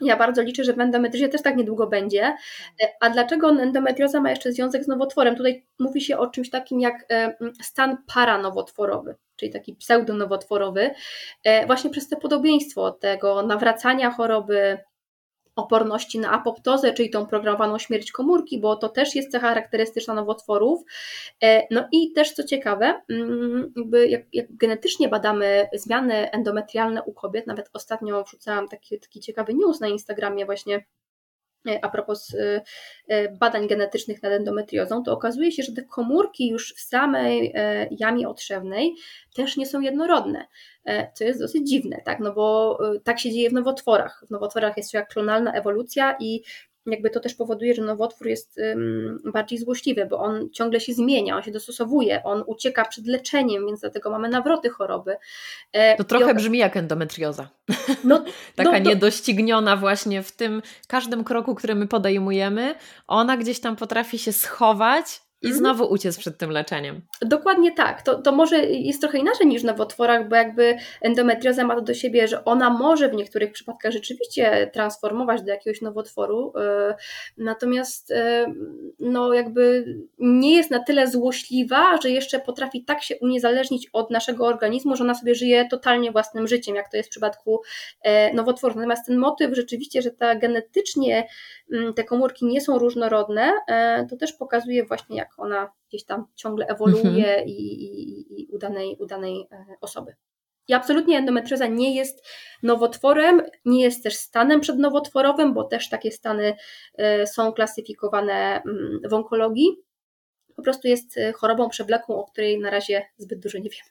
ja bardzo liczę, że w endometriozie też tak niedługo będzie. E, a dlaczego endometrioza ma jeszcze związek z nowotworem? Tutaj mówi się o czymś takim jak stan paranowotworowy czyli taki pseudonowotworowy, e, właśnie przez to podobieństwo tego nawracania choroby, oporności na apoptozę, czyli tą programowaną śmierć komórki, bo to też jest cecha charakterystyczna nowotworów. E, no i też co ciekawe, mm, jakby jak, jak genetycznie badamy zmiany endometrialne u kobiet, nawet ostatnio wrzucałam taki, taki ciekawy news na Instagramie właśnie a propos e, e, badań genetycznych nad endometriozą, to okazuje się, że te komórki już w samej jamie otrzewnej też nie są jednorodne, co jest dosyć dziwne, tak? no bo tak się dzieje w nowotworach. W nowotworach jest jak klonalna ewolucja i jakby to też powoduje, że nowotwór jest bardziej złośliwy, bo on ciągle się zmienia, on się dostosowuje, on ucieka przed leczeniem, więc dlatego mamy nawroty choroby. To trochę brzmi jak endometrioza. No, (laughs) Taka no, niedościgniona właśnie w tym każdym kroku, który my podejmujemy, ona gdzieś tam potrafi się schować i mhm. znowu uciec przed tym leczeniem. Dokładnie tak. To, to może jest trochę inaczej niż w nowotworach, bo jakby endometrioza ma to do siebie, że ona może w niektórych przypadkach rzeczywiście transformować do jakiegoś nowotworu, e, natomiast e, no jakby nie jest na tyle złośliwa, że jeszcze potrafi tak się uniezależnić od naszego organizmu, że ona sobie żyje totalnie własnym życiem, jak to jest w przypadku e, nowotworu. Natomiast ten motyw rzeczywiście, że ta genetycznie mm, te komórki nie są różnorodne, to też pokazuje właśnie jak ona gdzieś tam ciągle ewoluuje mhm. i, i, i u danej, u danej e, osoby. I absolutnie endometrioza nie jest nowotworem, nie jest też stanem przednowotworowym, bo też takie stany e, są klasyfikowane mm, w onkologii. Po prostu jest e, chorobą przewlekłą, o której na razie zbyt dużo nie wiemy.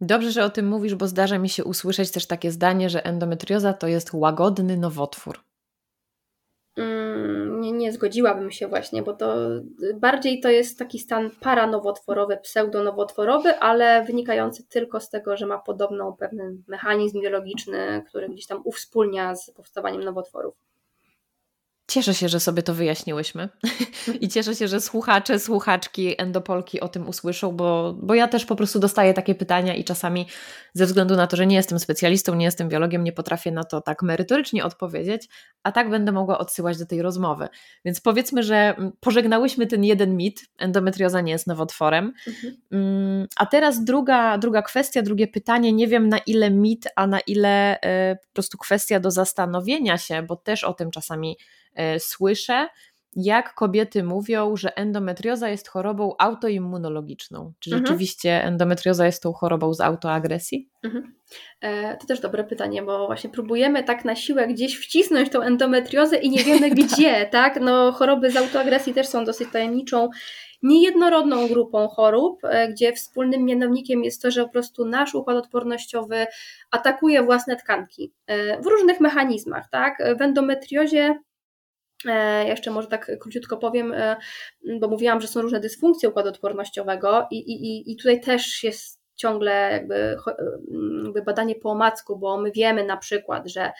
Dobrze, że o tym mówisz, bo zdarza mi się usłyszeć też takie zdanie, że endometrioza to jest łagodny nowotwór. Mm, nie, nie zgodziłabym się właśnie, bo to bardziej to jest taki stan paranowotworowy, pseudonowotworowy, ale wynikający tylko z tego, że ma podobną pewien mechanizm biologiczny, który gdzieś tam uwspólnia z powstawaniem nowotworów. Cieszę się, że sobie to wyjaśniłyśmy i cieszę się, że słuchacze, słuchaczki Endopolki o tym usłyszą, bo, bo ja też po prostu dostaję takie pytania i czasami ze względu na to, że nie jestem specjalistą, nie jestem biologiem, nie potrafię na to tak merytorycznie odpowiedzieć, a tak będę mogła odsyłać do tej rozmowy. Więc powiedzmy, że mm, pożegnałyśmy ten jeden mit, endometrioza nie jest nowotworem. Mhm. Mm, a teraz druga, druga kwestia, drugie pytanie, nie wiem na ile mit, a na ile y, po prostu kwestia do zastanowienia się, bo też o tym czasami E, słyszę, jak kobiety mówią, że endometrioza jest chorobą autoimmunologiczną. Czy mhm. rzeczywiście endometrioza jest tą chorobą z autoagresji? Mhm. E, to też dobre pytanie, bo właśnie próbujemy tak na siłę gdzieś wcisnąć tą endometriozę i nie (laughs) wiemy gdzie, tak? No choroby z autoagresji też są dosyć tajemniczą niejednorodną grupą chorób, e, gdzie wspólnym mianownikiem jest to, że po prostu nasz układ odpornościowy atakuje własne tkanki w różnych mechanizmach. Tak? W endometriozie E, jeszcze może tak króciutko powiem, e, bo mówiłam, że są różne dysfunkcje układu odpornościowego i, i, i tutaj też jest ciągle jakby, e, jakby badanie po omacku, bo my wiemy na przykład, że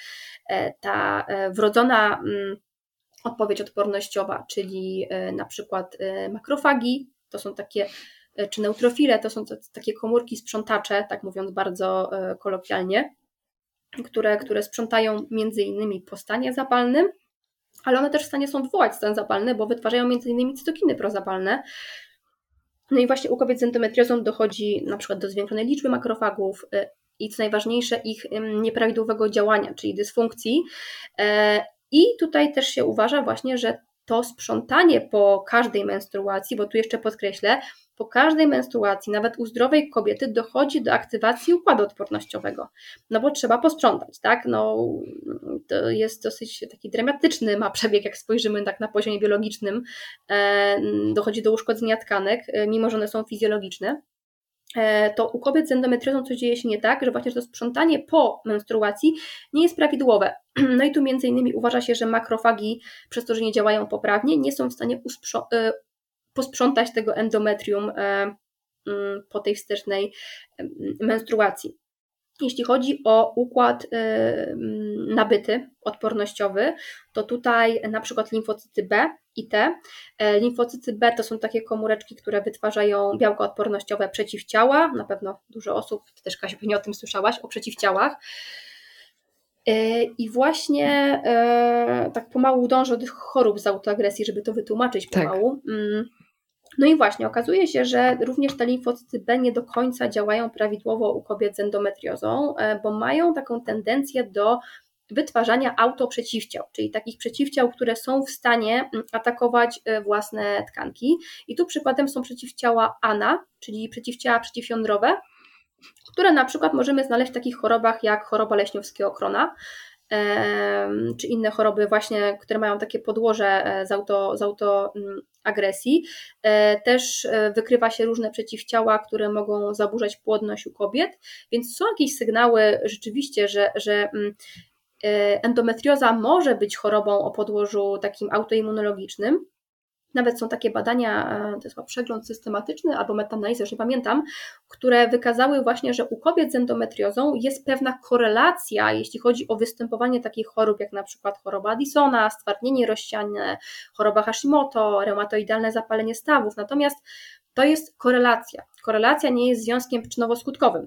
ta wrodzona mm, odpowiedź odpornościowa, czyli na przykład makrofagi, to są takie, czy neutrofile, to są takie komórki sprzątacze, tak mówiąc bardzo kolokwialnie, które, które sprzątają między innymi po stanie zapalnym, ale one też w stanie są wywołać stan zapalny, bo wytwarzają m.in. cytokiny prozapalne. No i właśnie u kobiet z endometriozą dochodzi na przykład do zwiększonej liczby makrofagów y, i co najważniejsze ich nieprawidłowego działania, czyli dysfunkcji. E, I tutaj też się uważa właśnie, że to sprzątanie po każdej menstruacji, bo tu jeszcze podkreślę, po każdej menstruacji, nawet u zdrowej kobiety, dochodzi do aktywacji układu odpornościowego, no bo trzeba posprzątać, tak? No, to jest dosyć taki dramatyczny ma przebieg, jak spojrzymy tak na poziomie biologicznym. E, dochodzi do uszkodzenia tkanek, e, mimo że one są fizjologiczne e, to u kobiet z endometriozą coś dzieje się nie tak, że właśnie to sprzątanie po menstruacji nie jest prawidłowe. (clears throat) No i tu między innymi uważa się, że makrofagi przez to, że nie działają poprawnie, nie są w stanie posprzątać tego endometrium e, mm, po tej wstecznej menstruacji. Jeśli chodzi o układ e, mm, nabyty, odpornościowy, to tutaj na przykład limfocyty B i T. E, limfocyty B to są takie komóreczki, które wytwarzają białka odpornościowe przeciwciała. Na pewno dużo osób, ty też Kasia pewnie o tym słyszałaś, o przeciwciałach. I właśnie tak pomału dążę do tych chorób z autoagresji, żeby to wytłumaczyć tak. pomału. Tak. No i właśnie, okazuje się, że również te limfocyty B nie do końca działają prawidłowo u kobiet z endometriozą, e, bo mają taką tendencję do wytwarzania autoprzeciwciał, czyli takich przeciwciał, które są w stanie mm, atakować e, własne tkanki. I tu przykładem są przeciwciała ANA, czyli przeciwciała przeciwjądrowe, które na przykład możemy znaleźć w takich chorobach jak choroba leśniowskiego krona, czy inne choroby właśnie, które mają takie podłoże e, z, auto, z autoagresji. E, też e, wykrywa się różne przeciwciała, które mogą zaburzać płodność u kobiet, więc są jakieś sygnały rzeczywiście, że, że mm, endometrioza może być chorobą o podłożu takim autoimmunologicznym, nawet są takie badania, e, to jest przegląd systematyczny albo metanaliza, już nie pamiętam, które wykazały właśnie, że u kobiet z endometriozą jest pewna korelacja, jeśli chodzi o występowanie takich chorób, jak na przykład choroba Addisona, stwardnienie rozsiane, choroba Hashimoto, reumatoidalne zapalenie stawów. Natomiast to jest korelacja. Korelacja nie jest związkiem przyczynowo-skutkowym.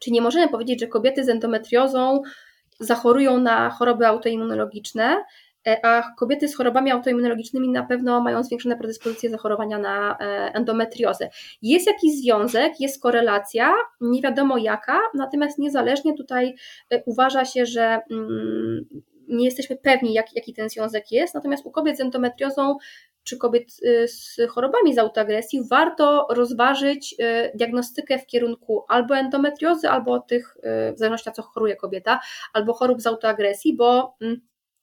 Czyli nie możemy powiedzieć, że kobiety z endometriozą zachorują na choroby autoimmunologiczne, a kobiety z chorobami autoimmunologicznymi na pewno mają zwiększone predyspozycje zachorowania na e, endometriozę. Jest jakiś związek, jest korelacja, nie wiadomo jaka, natomiast niezależnie tutaj e, uważa się, że mm, nie jesteśmy pewni, jak, jaki ten związek jest, natomiast u kobiet z endometriozą czy kobiet z chorobami z autoagresji warto rozważyć diagnostykę w kierunku albo endometriozy, albo tych, w zależności na co choruje kobieta, albo chorób z autoagresji, bo mm,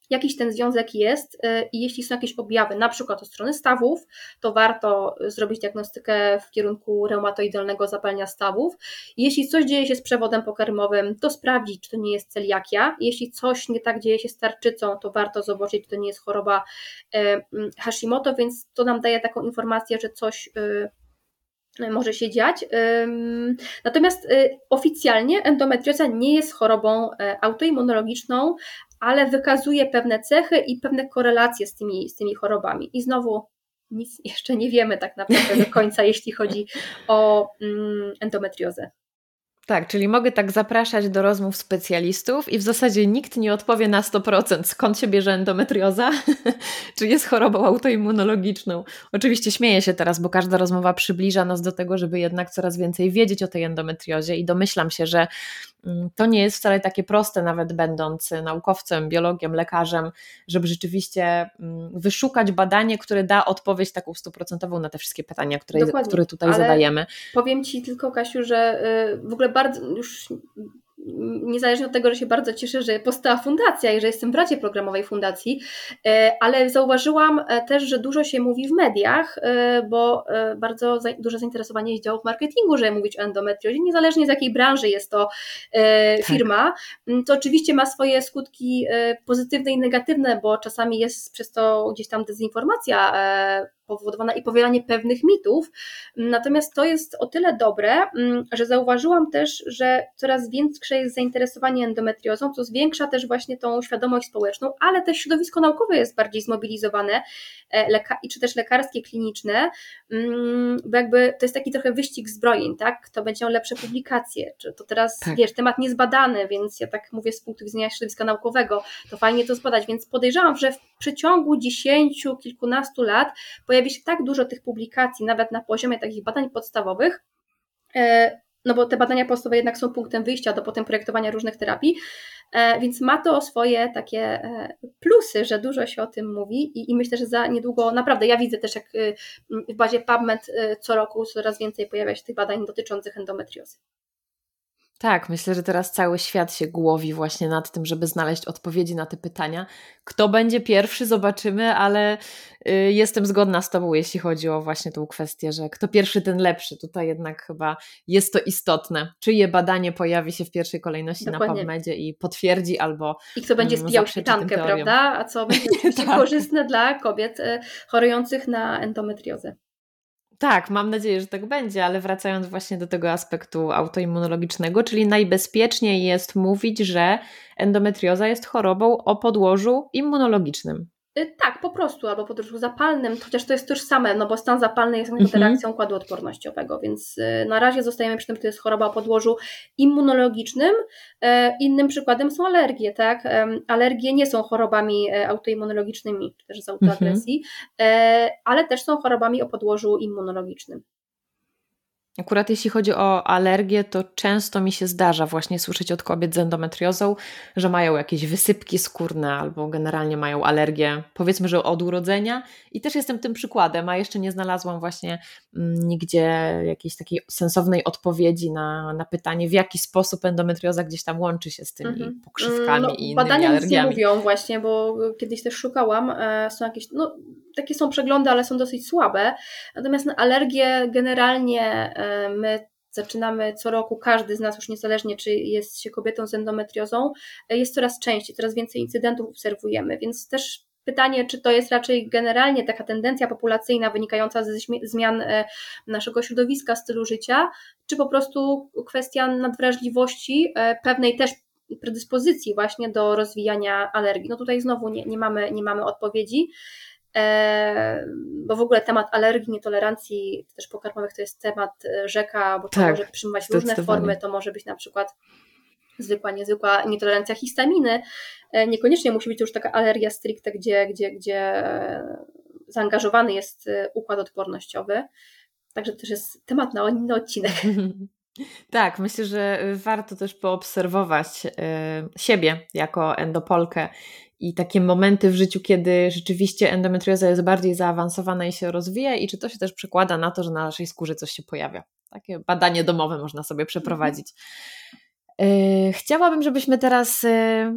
jakiś ten związek jest y, i jeśli są jakieś objawy, na przykład od strony stawów, to warto zrobić diagnostykę w kierunku reumatoidalnego zapalenia stawów. Jeśli coś dzieje się z przewodem pokarmowym, to sprawdzić, czy to nie jest celiakia. Jeśli coś nie tak dzieje się z tarczycą, to warto zobaczyć, czy to nie jest choroba y, mm, Hashimoto, więc to nam daje taką informację, że coś y, może się dziać. Natomiast oficjalnie endometrioza nie jest chorobą autoimmunologiczną, ale wykazuje pewne cechy i pewne korelacje z tymi, z tymi chorobami. I znowu nic jeszcze nie wiemy tak naprawdę do końca, jeśli chodzi o mm, endometriozę. Tak, czyli mogę tak zapraszać do rozmów specjalistów i w zasadzie nikt nie odpowie na 100% skąd się bierze endometrioza, (laughs) czy jest chorobą autoimmunologiczną. Oczywiście śmieję się teraz, bo każda rozmowa przybliża nas do tego, żeby jednak coraz więcej wiedzieć o tej endometriozie i domyślam się, że to nie jest wcale takie proste, nawet będąc naukowcem, biologiem, lekarzem, żeby rzeczywiście mm, wyszukać badanie, które da odpowiedź taką stuprocentową na te wszystkie pytania, które, które tutaj zadajemy. Powiem Ci tylko, Kasiu, że y, w ogóle bardzo już niezależnie od tego, że się bardzo cieszę, że powstała fundacja i że jestem w Radzie Programowej Fundacji, e, ale zauważyłam e, też, że dużo się mówi w mediach, e, bo bardzo duże zainteresowanie jest działo w marketingu, żeby mówić o endometriozie, niezależnie z jakiej branży jest to tak. firma. Tak. To oczywiście ma swoje skutki pozytywne i negatywne, bo czasami jest przez to gdzieś tam dezinformacja powodowana i powielanie pewnych mitów. Natomiast to jest o tyle dobre, mm, że zauważyłam też, że coraz większe jest zainteresowanie endometriozą, co zwiększa też właśnie tą świadomość społeczną, ale też środowisko naukowe jest bardziej zmobilizowane, e, czy też lekarskie, kliniczne, mm, bo jakby to jest taki trochę wyścig zbrojeń, tak? Kto będzie miał lepsze publikacje, czy to teraz, tak. wiesz, temat niezbadany, więc ja tak mówię z punktu widzenia środowiska naukowego, to fajnie to zbadać, więc podejrzewam, że w przeciągu dziesięciu, kilkunastu lat pojawi pojawi się tak dużo tych publikacji, nawet na poziomie takich badań podstawowych, e, no bo te badania podstawowe jednak są punktem wyjścia do potem projektowania różnych terapii, e, więc ma to swoje takie e, plusy, że dużo się o tym mówi i, i myślę, że za niedługo, naprawdę ja widzę też jak w bazie PubMed co roku coraz więcej pojawia się tych badań dotyczących endometriozy. Tak, myślę, że teraz cały świat się głowi właśnie nad tym, żeby znaleźć odpowiedzi na te pytania. Kto będzie pierwszy, zobaczymy, ale y, jestem zgodna z Tobą, jeśli chodzi o właśnie tą kwestię, że kto pierwszy, ten lepszy. Tutaj jednak chyba jest to istotne. Czyje badanie pojawi się w pierwszej kolejności Dokładnie. na PubMedzie i potwierdzi albo. I kto będzie mm, spijał śmietankę, prawda? A co będzie (laughs) tak. korzystne dla kobiet y, chorujących na endometriozę. Tak, mam nadzieję, że tak będzie, ale wracając właśnie do tego aspektu autoimmunologicznego, czyli najbezpieczniej jest mówić, że endometrioza jest chorobą o podłożu immunologicznym. Y, tak, po prostu, albo podróżu zapalnym, chociaż to jest tożsame, no bo stan zapalny jest mhm. reakcją układu odpornościowego, więc y, na razie zostajemy przy tym, to jest choroba o podłożu immunologicznym. E, innym przykładem są alergie, tak? Alergie nie są chorobami e, autoimmunologicznymi, czy też z autoagresji, mhm. ale też są chorobami o podłożu immunologicznym. Akurat jeśli chodzi o alergię, to często mi się zdarza właśnie słyszeć od kobiet z endometriozą, że mają jakieś wysypki skórne albo generalnie mają alergię, powiedzmy, że od urodzenia. I też jestem tym przykładem, a jeszcze nie znalazłam właśnie mm, nigdzie jakiejś takiej sensownej odpowiedzi na, na pytanie, w jaki sposób endometrioza gdzieś tam łączy się z tymi mhm. pokrzywkami no, i innymi badania alergiami. Badania mówią właśnie, bo kiedyś też szukałam, e, są jakieś, no takie są przeglądy, ale są dosyć słabe. Natomiast na alergie generalnie my zaczynamy co roku, każdy z nas, już niezależnie czy jest się kobietą z endometriozą, e, jest coraz częściej, coraz więcej incydentów obserwujemy, więc też pytanie, czy to jest raczej generalnie taka tendencja populacyjna wynikająca ze zmian e, naszego środowiska, stylu życia, czy po prostu kwestia nadwrażliwości, pewnej też predyspozycji właśnie do rozwijania alergii. No tutaj znowu nie, nie, mamy, nie mamy odpowiedzi. E, bo w ogóle temat alergii, nietolerancji też pokarmowych to jest temat e, rzeka, bo to tak, może przyjmować różne formy, to może być na przykład zwykła, niezwykła nietolerancja histaminy, e, niekoniecznie musi być to już taka alergia stricte, gdzie, gdzie, gdzie zaangażowany jest układ odpornościowy, także to też jest temat na inny odcinek. (laughs) Tak, myślę, że warto też poobserwować siebie jako endopolkę i takie momenty w życiu, kiedy rzeczywiście endometrioza jest bardziej zaawansowana i się rozwija, i czy to się też przekłada na to, że na naszej skórze coś się pojawia. Takie badanie domowe można sobie przeprowadzić. Mhm. Chciałabym, żebyśmy teraz e,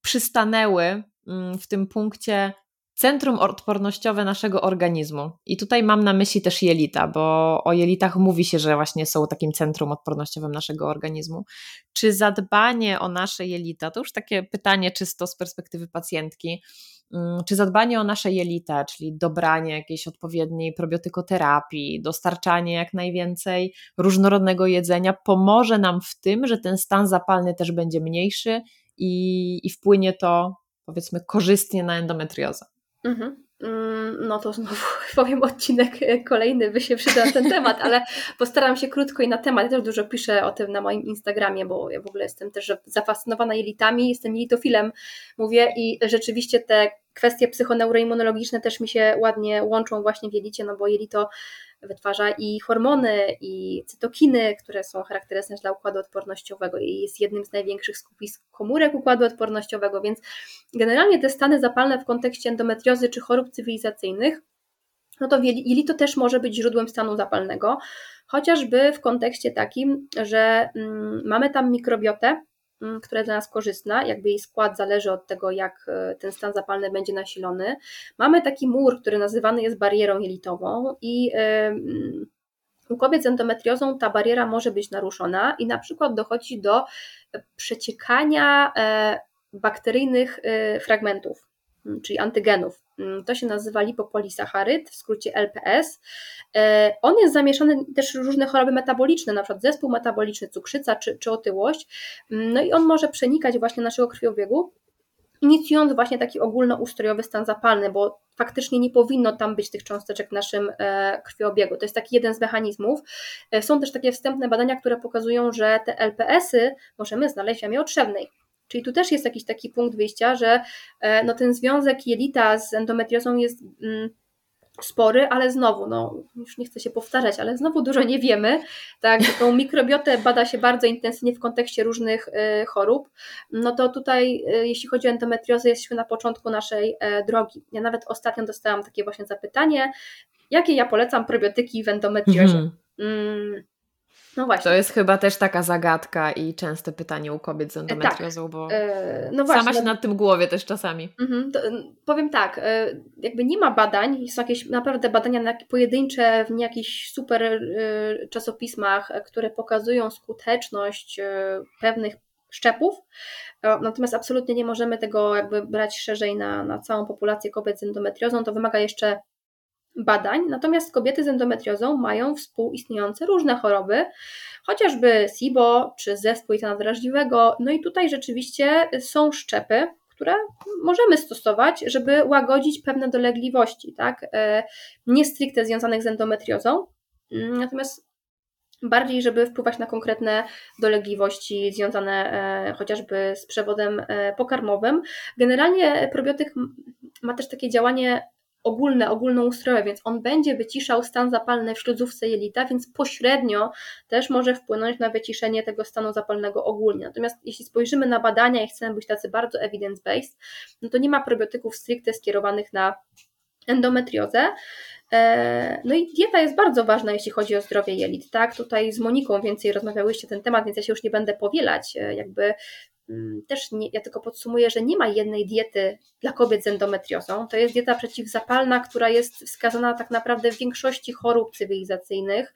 przystanęły mm, w tym punkcie centrum odpornościowe naszego organizmu. I tutaj mam na myśli też jelita, bo o jelitach mówi się, że właśnie są takim centrum odpornościowym naszego organizmu. Czy zadbanie o nasze jelita, to już takie pytanie czysto z perspektywy pacjentki, mm, czy zadbanie o nasze jelita, czyli dobranie jakiejś odpowiedniej probiotykoterapii, dostarczanie jak najwięcej różnorodnego jedzenia, pomoże nam w tym, że ten stan zapalny też będzie mniejszy i, i wpłynie to powiedzmy korzystnie na endometriozę. Mhm. Mm, no to znowu (laughs) powiem odcinek kolejny, by się przydał na ten temat, ale (laughs) postaram się krótko i na temat. Ja też dużo piszę o tym na moim Instagramie, bo ja w ogóle jestem też zafascynowana jelitami, jestem jelitofilem, mówię i rzeczywiście te kwestie psychoneuroimmunologiczne też mi się ładnie łączą właśnie w jelicie, no bo jelito wytwarza i hormony, i cytokiny, które są charakterystyczne dla układu odpornościowego. I jest jednym z największych skupisk komórek układu odpornościowego, więc generalnie te stany zapalne w kontekście endometriozy czy chorób cywilizacyjnych, no to jelito też może być źródłem stanu zapalnego, chociażby w kontekście takim, że mm, mamy tam mikrobiotę, która jest dla nas korzystna, jakby jej skład zależy od tego, jak e, ten stan zapalny będzie nasilony. Mamy taki mur, który nazywany jest barierą jelitową i u kobiet z endometriozą ta bariera może być naruszona i na przykład dochodzi do przeciekania e, bakteryjnych e, fragmentów, mm, czyli antygenów. Mm, to się nazywa lipopolisacharyd, w skrócie LPS. E, on jest zamieszany też w różne choroby metaboliczne, na przykład zespół metaboliczny, cukrzyca czy, czy otyłość. Mm, no i on może przenikać właśnie naszego krwiobiegu, inicjując właśnie taki ogólnoustrojowy stan zapalny, bo faktycznie nie powinno tam być tych cząsteczek w naszym e, krwiobiegu. To jest taki jeden z mechanizmów. E, są też takie wstępne badania, które pokazują, że te LPS-y możemy znaleźć w jamie otrzewnej. Czyli tu też jest jakiś taki punkt wyjścia, że e, no, ten związek jelita z endometriozą jest mm, spory, ale znowu, no już nie chcę się powtarzać, ale znowu dużo nie wiemy. Tak, tą mikrobiotę bada się bardzo intensywnie w kontekście różnych y, chorób. No to tutaj, y, jeśli chodzi o endometriozę, jesteśmy na początku naszej y, drogi. Ja nawet ostatnio dostałam takie właśnie zapytanie, jakie ja polecam probiotyki w endometriozie. Mm -hmm. mm, no właśnie. To jest chyba też taka zagadka i częste pytanie u kobiet z e, endometriozą, tak. bo e, no właśnie, sama się no... nad tym głowie też czasami. Mhm, to, powiem tak, e, jakby nie ma badań, są jakieś naprawdę badania na pojedyncze w jakichś super czasopismach, które pokazują skuteczność pewnych szczepów, natomiast absolutnie nie możemy tego jakby brać szerzej na, na całą populację kobiet z endometriozą, to wymaga jeszcze badań, natomiast kobiety z endometriozą mają współistniejące różne choroby, chociażby SIBO czy zespół jedzenia wrażliwego. No i tutaj rzeczywiście są szczepy, które możemy stosować, żeby łagodzić pewne dolegliwości, tak? E, nie stricte związanych z endometriozą, natomiast bardziej, żeby wpływać na konkretne dolegliwości związane e, chociażby z przewodem e, pokarmowym. Generalnie probiotyk ma też takie działanie ogólne, ogólnoustrojowe, więc on będzie wyciszał stan zapalny w śludzówce jelita, więc pośrednio też może wpłynąć na wyciszenie tego stanu zapalnego ogólnie. Natomiast jeśli spojrzymy na badania i chcemy być tacy bardzo evidence-based, no to nie ma probiotyków stricte skierowanych na endometriozę. E, no i dieta jest bardzo ważna, jeśli chodzi o zdrowie jelit. Tak? Tutaj z Moniką więcej rozmawiałyście ten temat, więc ja się już nie będę powielać. E, jakby też nie, ja tylko podsumuję, że nie ma jednej diety dla kobiet z endometriozą. To jest dieta przeciwzapalna, która jest wskazana tak naprawdę w większości chorób cywilizacyjnych,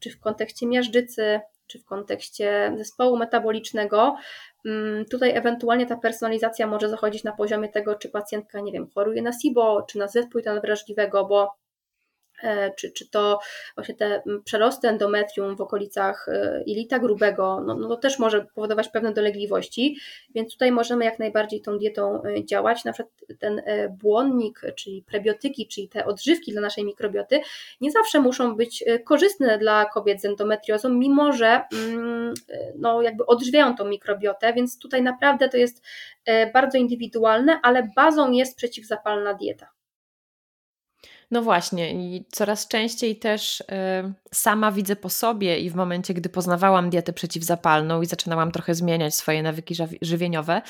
czy w kontekście miażdżycy, czy w kontekście zespołu metabolicznego. Mm, tutaj ewentualnie ta personalizacja może zachodzić na poziomie tego, czy pacjentka, nie wiem, choruje na SIBO, czy na zespół wrażliwego, bo czy, czy to właśnie te przerosty endometrium w okolicach jelita grubego, no, no to też może powodować pewne dolegliwości, więc tutaj możemy jak najbardziej tą dietą e, działać. Na przykład ten e, błonnik, czyli prebiotyki, czyli te odżywki dla naszej mikrobioty, nie zawsze muszą być korzystne dla kobiet z endometriozą, mimo że mm, no, jakby odżywiają tą mikrobiotę, więc tutaj naprawdę to jest bardzo indywidualne, ale bazą jest przeciwzapalna dieta. No właśnie, i coraz częściej też y, sama widzę po sobie i w momencie, gdy poznawałam dietę przeciwzapalną i zaczynałam trochę zmieniać swoje nawyki żywieniowe,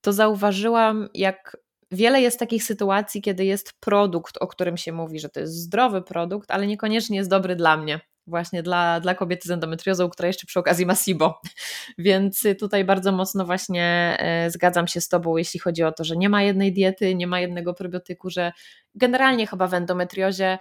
to zauważyłam, jak wiele jest takich sytuacji, kiedy jest produkt, o którym się mówi, że to jest zdrowy produkt, ale niekoniecznie jest dobry dla mnie właśnie dla, dla kobiety z endometriozą, która jeszcze przy okazji ma SIBO. (laughs) Więc tutaj bardzo mocno właśnie e, zgadzam się z Tobą, jeśli chodzi o to, że nie ma jednej diety, nie ma jednego probiotyku, że generalnie chyba w endometriozie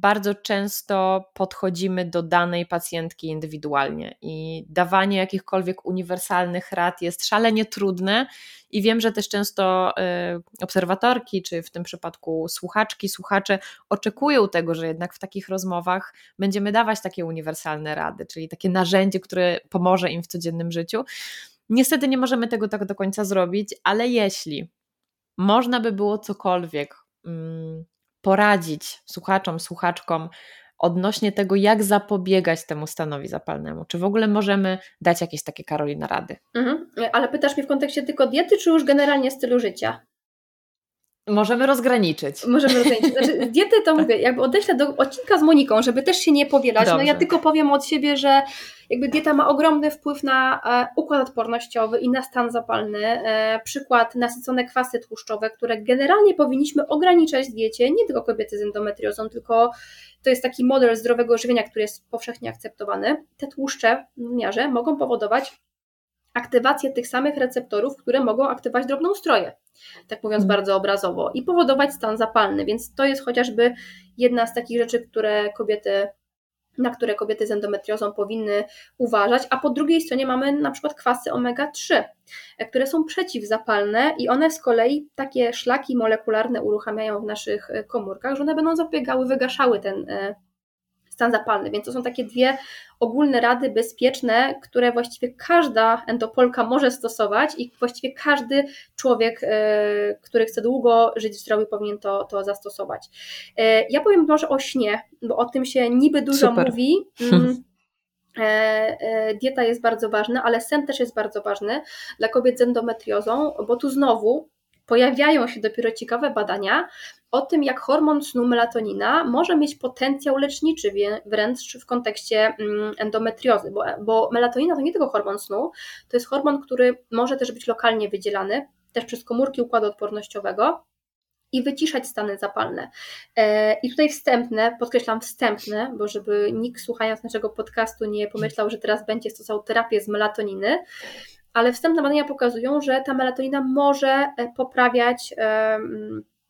bardzo często podchodzimy do danej pacjentki indywidualnie i dawanie jakichkolwiek uniwersalnych rad jest szalenie trudne i wiem, że też często y, obserwatorki, czy w tym przypadku słuchaczki, słuchacze oczekują tego, że jednak w takich rozmowach będziemy dawać takie uniwersalne rady, czyli takie narzędzie, które pomoże im w codziennym życiu. Niestety nie możemy tego tak do końca zrobić, ale jeśli można by było cokolwiek mm, poradzić słuchaczom, słuchaczkom odnośnie tego, jak zapobiegać temu stanowi zapalnemu? Czy w ogóle możemy dać jakieś takie Karolina rady? Mhm. Ale pytasz mnie w kontekście tylko diety, czy już generalnie stylu życia? Możemy rozgraniczyć. Możemy rozgraniczyć. Znaczy, (laughs) diety to mówię, jakby odeślę do odcinka z Moniką, żeby też się nie powielać. Dobrze. No ja tylko powiem od siebie, że jakby dieta ma ogromny wpływ na e, układ odpornościowy i na stan zapalny. E, przykład nasycone kwasy tłuszczowe, które generalnie powinniśmy ograniczać w diecie, nie tylko kobiety z endometriozą, tylko to jest taki model zdrowego żywienia, który jest powszechnie akceptowany. Te tłuszcze w miarze mogą powodować aktywację tych samych receptorów, które mogą aktywować drobną stroję, tak mówiąc mm. bardzo obrazowo, i powodować stan zapalny. Więc to jest chociażby jedna z takich rzeczy, które kobiety na które kobiety z endometriozą powinny uważać, a po drugiej stronie mamy na przykład kwasy omega-3, które są przeciwzapalne i one z kolei takie szlaki molekularne uruchamiają w naszych komórkach, że one będą zapiegały, wygaszały ten e, stan zapalny. Więc to są takie dwie ogólne rady bezpieczne, które właściwie każda endopolka może stosować i właściwie każdy człowiek, e, który chce długo żyć zdrowy, powinien to, to zastosować. E, ja powiem może o śnie, bo o tym się niby dużo Super. mówi. Mm, e, dieta jest bardzo ważna, ale sen też jest bardzo ważny dla kobiet z endometriozą, bo tu znowu pojawiają się dopiero ciekawe badania o tym, jak hormon snu melatonina może mieć potencjał leczniczy wręcz w kontekście mm, endometriozy, bo, bo melatonina to nie tylko hormon snu, to jest hormon, który może też być lokalnie wydzielany, też przez komórki układu odpornościowego i wyciszać stany zapalne. E, I tutaj wstępne, podkreślam wstępne, bo żeby nikt słuchając naszego podcastu nie pomyślał, że teraz będzie stosował terapię z melatoniny, ale wstępne badania pokazują, że ta melatonina może e, poprawiać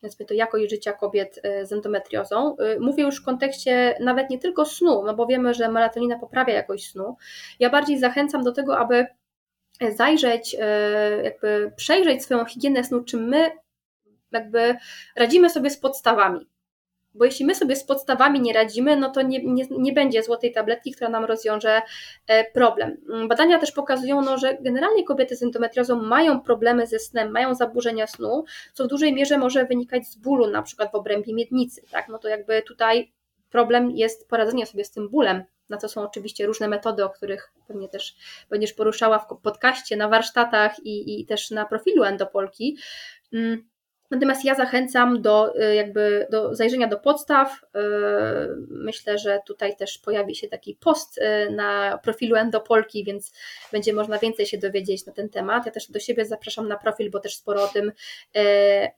powiedzmy to jakość życia kobiet e, z endometriozą. E, mówię już w kontekście nawet nie tylko snu, no bo wiemy, że melatonina poprawia jakość snu. Ja bardziej zachęcam do tego, aby zajrzeć, jakby przejrzeć swoją higienę snu, czy my jakby radzimy sobie z podstawami. Bo jeśli my sobie z podstawami nie radzimy, no to nie, nie, nie będzie złotej tabletki, która nam rozwiąże e, problem. Badania też pokazują, no, że generalnie kobiety z endometriozą mają problemy ze snem, mają zaburzenia snu, co w dużej mierze może wynikać z bólu, na przykład w obrębie miednicy. Tak? No to jakby tutaj problem jest poradzenie sobie z tym bólem, na to są oczywiście różne metody, o których pewnie też będziesz poruszała w podcaście, na warsztatach i, i też na profilu Endopolki. Natomiast ja zachęcam do, y, jakby do zajrzenia do podstaw. Y, myślę, że tutaj też pojawi się taki post y, na profilu Endopolki, więc będzie można więcej się dowiedzieć na ten temat. Ja też do siebie zapraszam na profil, bo też sporo o tym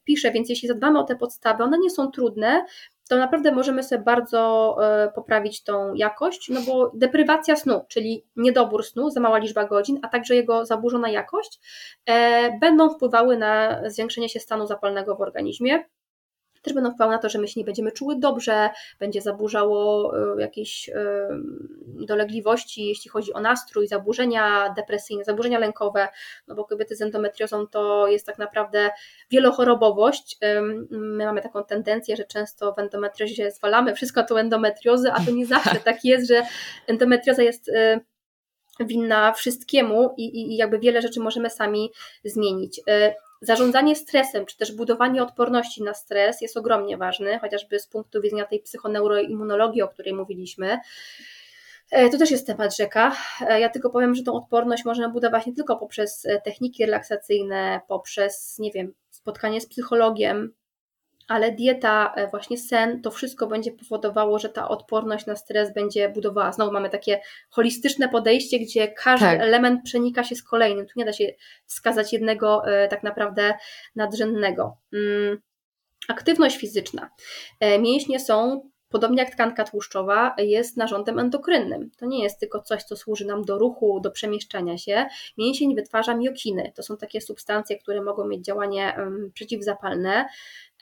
piszę, więc jeśli zadbamy o te podstawy, one nie są trudne, to naprawdę możemy sobie bardzo e, poprawić tą jakość, no bo deprywacja snu, czyli niedobór snu, za mała liczba godzin, a także jego zaburzona jakość, e, będą wpływały na zwiększenie się stanu zapalnego w organizmie też będą wpływały na to, że my się nie będziemy czuły dobrze, będzie zaburzało e, jakieś e, dolegliwości, jeśli chodzi o nastrój, zaburzenia depresyjne, zaburzenia lękowe, no bo kobiety z endometriozą to jest tak naprawdę wielochorobowość. My mamy taką tendencję, że często w endometriozie zwalamy wszystko tą endometriozę, a to nie zawsze tak jest, że endometrioza jest e, winna wszystkiemu i, i jakby wiele rzeczy możemy sami zmienić. Zarządzanie stresem, czy też budowanie odporności na stres jest ogromnie ważne, chociażby z punktu widzenia tej psychoneuroimmunologii, o której mówiliśmy. E, to też jest temat rzeka. E, ja tylko powiem, że tą odporność można budować nie tylko poprzez e, techniki relaksacyjne, poprzez, nie wiem, spotkanie z psychologiem, ale dieta, e, właśnie sen, to wszystko będzie powodowało, że ta odporność na stres będzie budowała. Znowu mamy takie holistyczne podejście, gdzie każdy tak. element przenika się z kolejnym. Tu nie da się wskazać jednego e, tak naprawdę nadrzędnego. Mm, aktywność fizyczna. E, mięśnie są Podobnie jak tkanka tłuszczowa jest narządem endokrynnym. To nie jest tylko coś, co służy nam do ruchu, do przemieszczania się. Mięsień wytwarza miokiny. To są takie substancje, które mogą mieć działanie przeciwzapalne.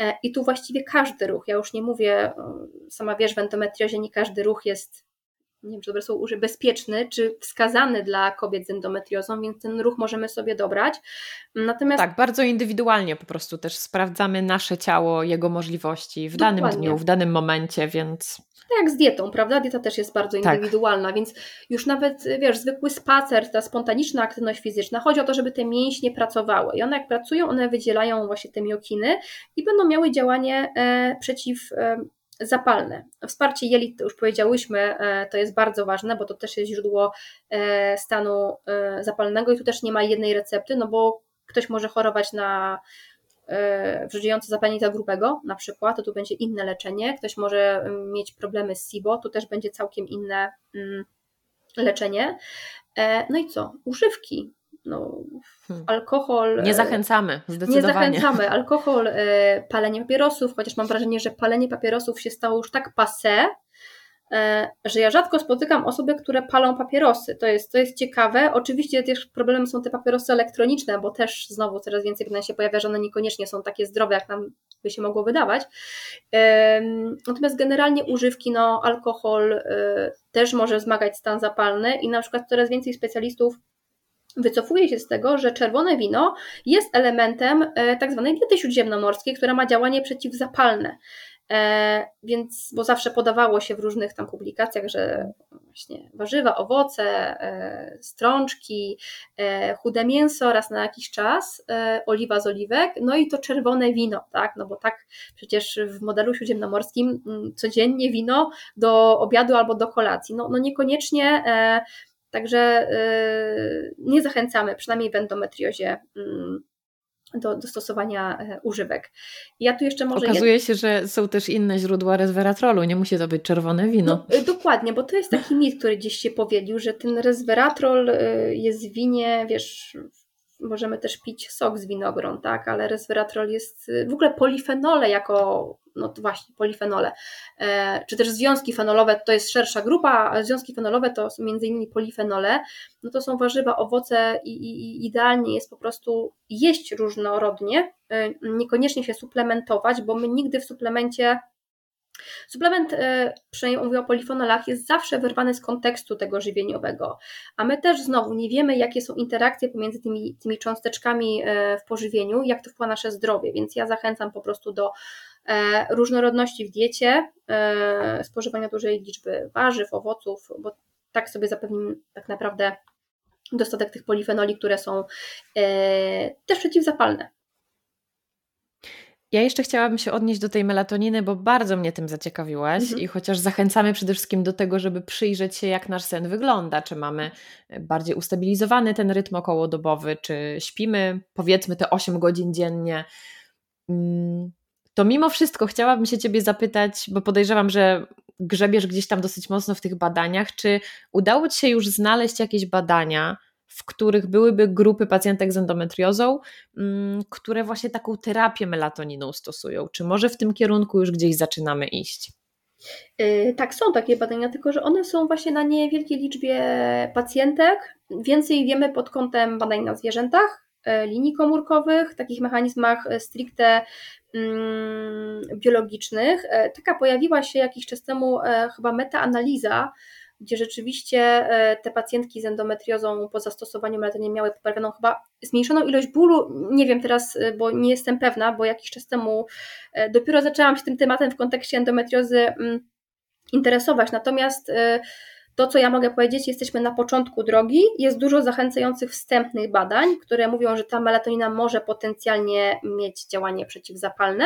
E, I tu właściwie każdy ruch, ja już nie mówię, sama wiesz, w endometriozie nie każdy ruch jest nie wiem, czy dobre słowo użyję, bezpieczny, czy wskazany dla kobiet z endometriozą, więc ten ruch możemy sobie dobrać. Natomiast... Tak, bardzo indywidualnie po prostu też sprawdzamy nasze ciało, jego możliwości w Dokładnie. danym dniu, w danym momencie, więc tak jak z dietą, prawda? Dieta też jest bardzo tak. indywidualna, tak. więc już nawet, wiesz, zwykły spacer, ta spontaniczna aktywność fizyczna, chodzi o to, żeby te mięśnie pracowały. I one jak pracują, one wydzielają właśnie te miokiny i będą miały działanie e, przeciw e, zapalne. Wsparcie jelit, to już powiedziałyśmy, e, to jest bardzo ważne, bo to też jest źródło e, stanu e, zapalnego i tu też nie ma jednej recepty, no bo ktoś może chorować na wrzucające zapalnika grubego na przykład, to tu będzie inne leczenie. Ktoś może mm, mieć problemy z SIBO, tu też będzie całkiem inne mm, leczenie. No i co? Używki no, hmm. alkohol. Nie zachęcamy, zdecydowanie. Nie zachęcamy. Alkohol, e, palenie papierosów, chociaż mam wrażenie, że palenie papierosów się stało już tak passe, e, że ja rzadko spotykam osoby, które palą papierosy. To jest, to jest ciekawe. Oczywiście też problemem są te papierosy elektroniczne, bo też znowu coraz więcej pytań się pojawia, że one niekoniecznie są takie zdrowe, jak nam by się mogło wydawać. Natomiast generalnie używki, no alkohol e, też może wzmagać stan zapalny i na przykład coraz więcej specjalistów wycofuje się z tego, że czerwone wino jest elementem e, tak zwanej diety śródziemnomorskiej, która ma działanie przeciwzapalne. E, więc, bo zawsze podawało się w różnych tam publikacjach, że właśnie warzywa, owoce, e, strączki, chude mięso raz na jakiś czas, oliwa z oliwek, no i to czerwone wino, tak, no bo tak przecież w modelu śródziemnomorskim mm, codziennie wino do obiadu albo do kolacji, no, no niekoniecznie Także y, nie zachęcamy, przynajmniej w endometriozie, mm, do, do stosowania e, używek. Ja tu jeszcze może. Okazuje jed... się, że są też inne źródła resveratrolu, nie musi to być czerwone wino. No, y, dokładnie, bo to jest taki mit, który gdzieś się powiedział, że ten resveratrol y, jest w winie, wiesz, możemy też pić sok z winogron, tak, ale resveratrol jest w ogóle polifenole jako no to właśnie polifenole, e, czy też związki fenolowe, to jest szersza grupa, a związki fenolowe to są innymi polifenole, no to są warzywa, owoce i, i idealnie jest po prostu jeść różnorodnie, e, niekoniecznie się suplementować, bo my nigdy w suplemencie Suplement, e, przynajmniej mówię o polifenolach, jest zawsze wyrwany z kontekstu tego żywieniowego, a my też znowu nie wiemy, jakie są interakcje pomiędzy tymi, tymi cząsteczkami w pożywieniu, jak to wpływa na nasze zdrowie, więc ja zachęcam po prostu do E, różnorodności w diecie, e, spożywania dużej liczby warzyw, owoców, bo tak sobie zapewnimy tak naprawdę dostatek tych polifenoli, które są e, też przeciwzapalne. Ja jeszcze chciałabym się odnieść do tej melatoniny, bo bardzo mnie tym zaciekawiłaś mhm. i chociaż zachęcamy przede wszystkim do tego, żeby przyjrzeć się, jak nasz sen wygląda, czy mamy bardziej ustabilizowany ten rytm okołodobowy, czy śpimy powiedzmy te 8 godzin dziennie. Mm, to mimo wszystko chciałabym się Ciebie zapytać, bo podejrzewam, że grzebiesz gdzieś tam dosyć mocno w tych badaniach, czy udało Ci się już znaleźć jakieś badania, w których byłyby grupy pacjentek z endometriozą, mm, które właśnie taką terapię melatoniną stosują? Czy może w tym kierunku już gdzieś zaczynamy iść? Yy, tak, są takie badania, tylko że one są właśnie na niewielkiej liczbie pacjentek. Więcej wiemy pod kątem badań na zwierzętach, yy, linii komórkowych, takich mechanizmach stricte Mm, biologicznych. Taka pojawiła się jakiś czas temu chyba metaanaliza, gdzie rzeczywiście e, te pacjentki z endometriozą po zastosowaniu melatoniny miały poprawioną chyba zmniejszoną ilość bólu. Nie wiem teraz, bo nie jestem pewna, bo jakiś czas temu dopiero zaczęłam się tym tematem w kontekście endometriozy mm, interesować. Natomiast to, co ja mogę powiedzieć, jesteśmy na początku drogi. Jest dużo zachęcających wstępnych badań, które mówią, że ta melatonina może potencjalnie mieć działanie przeciwzapalne.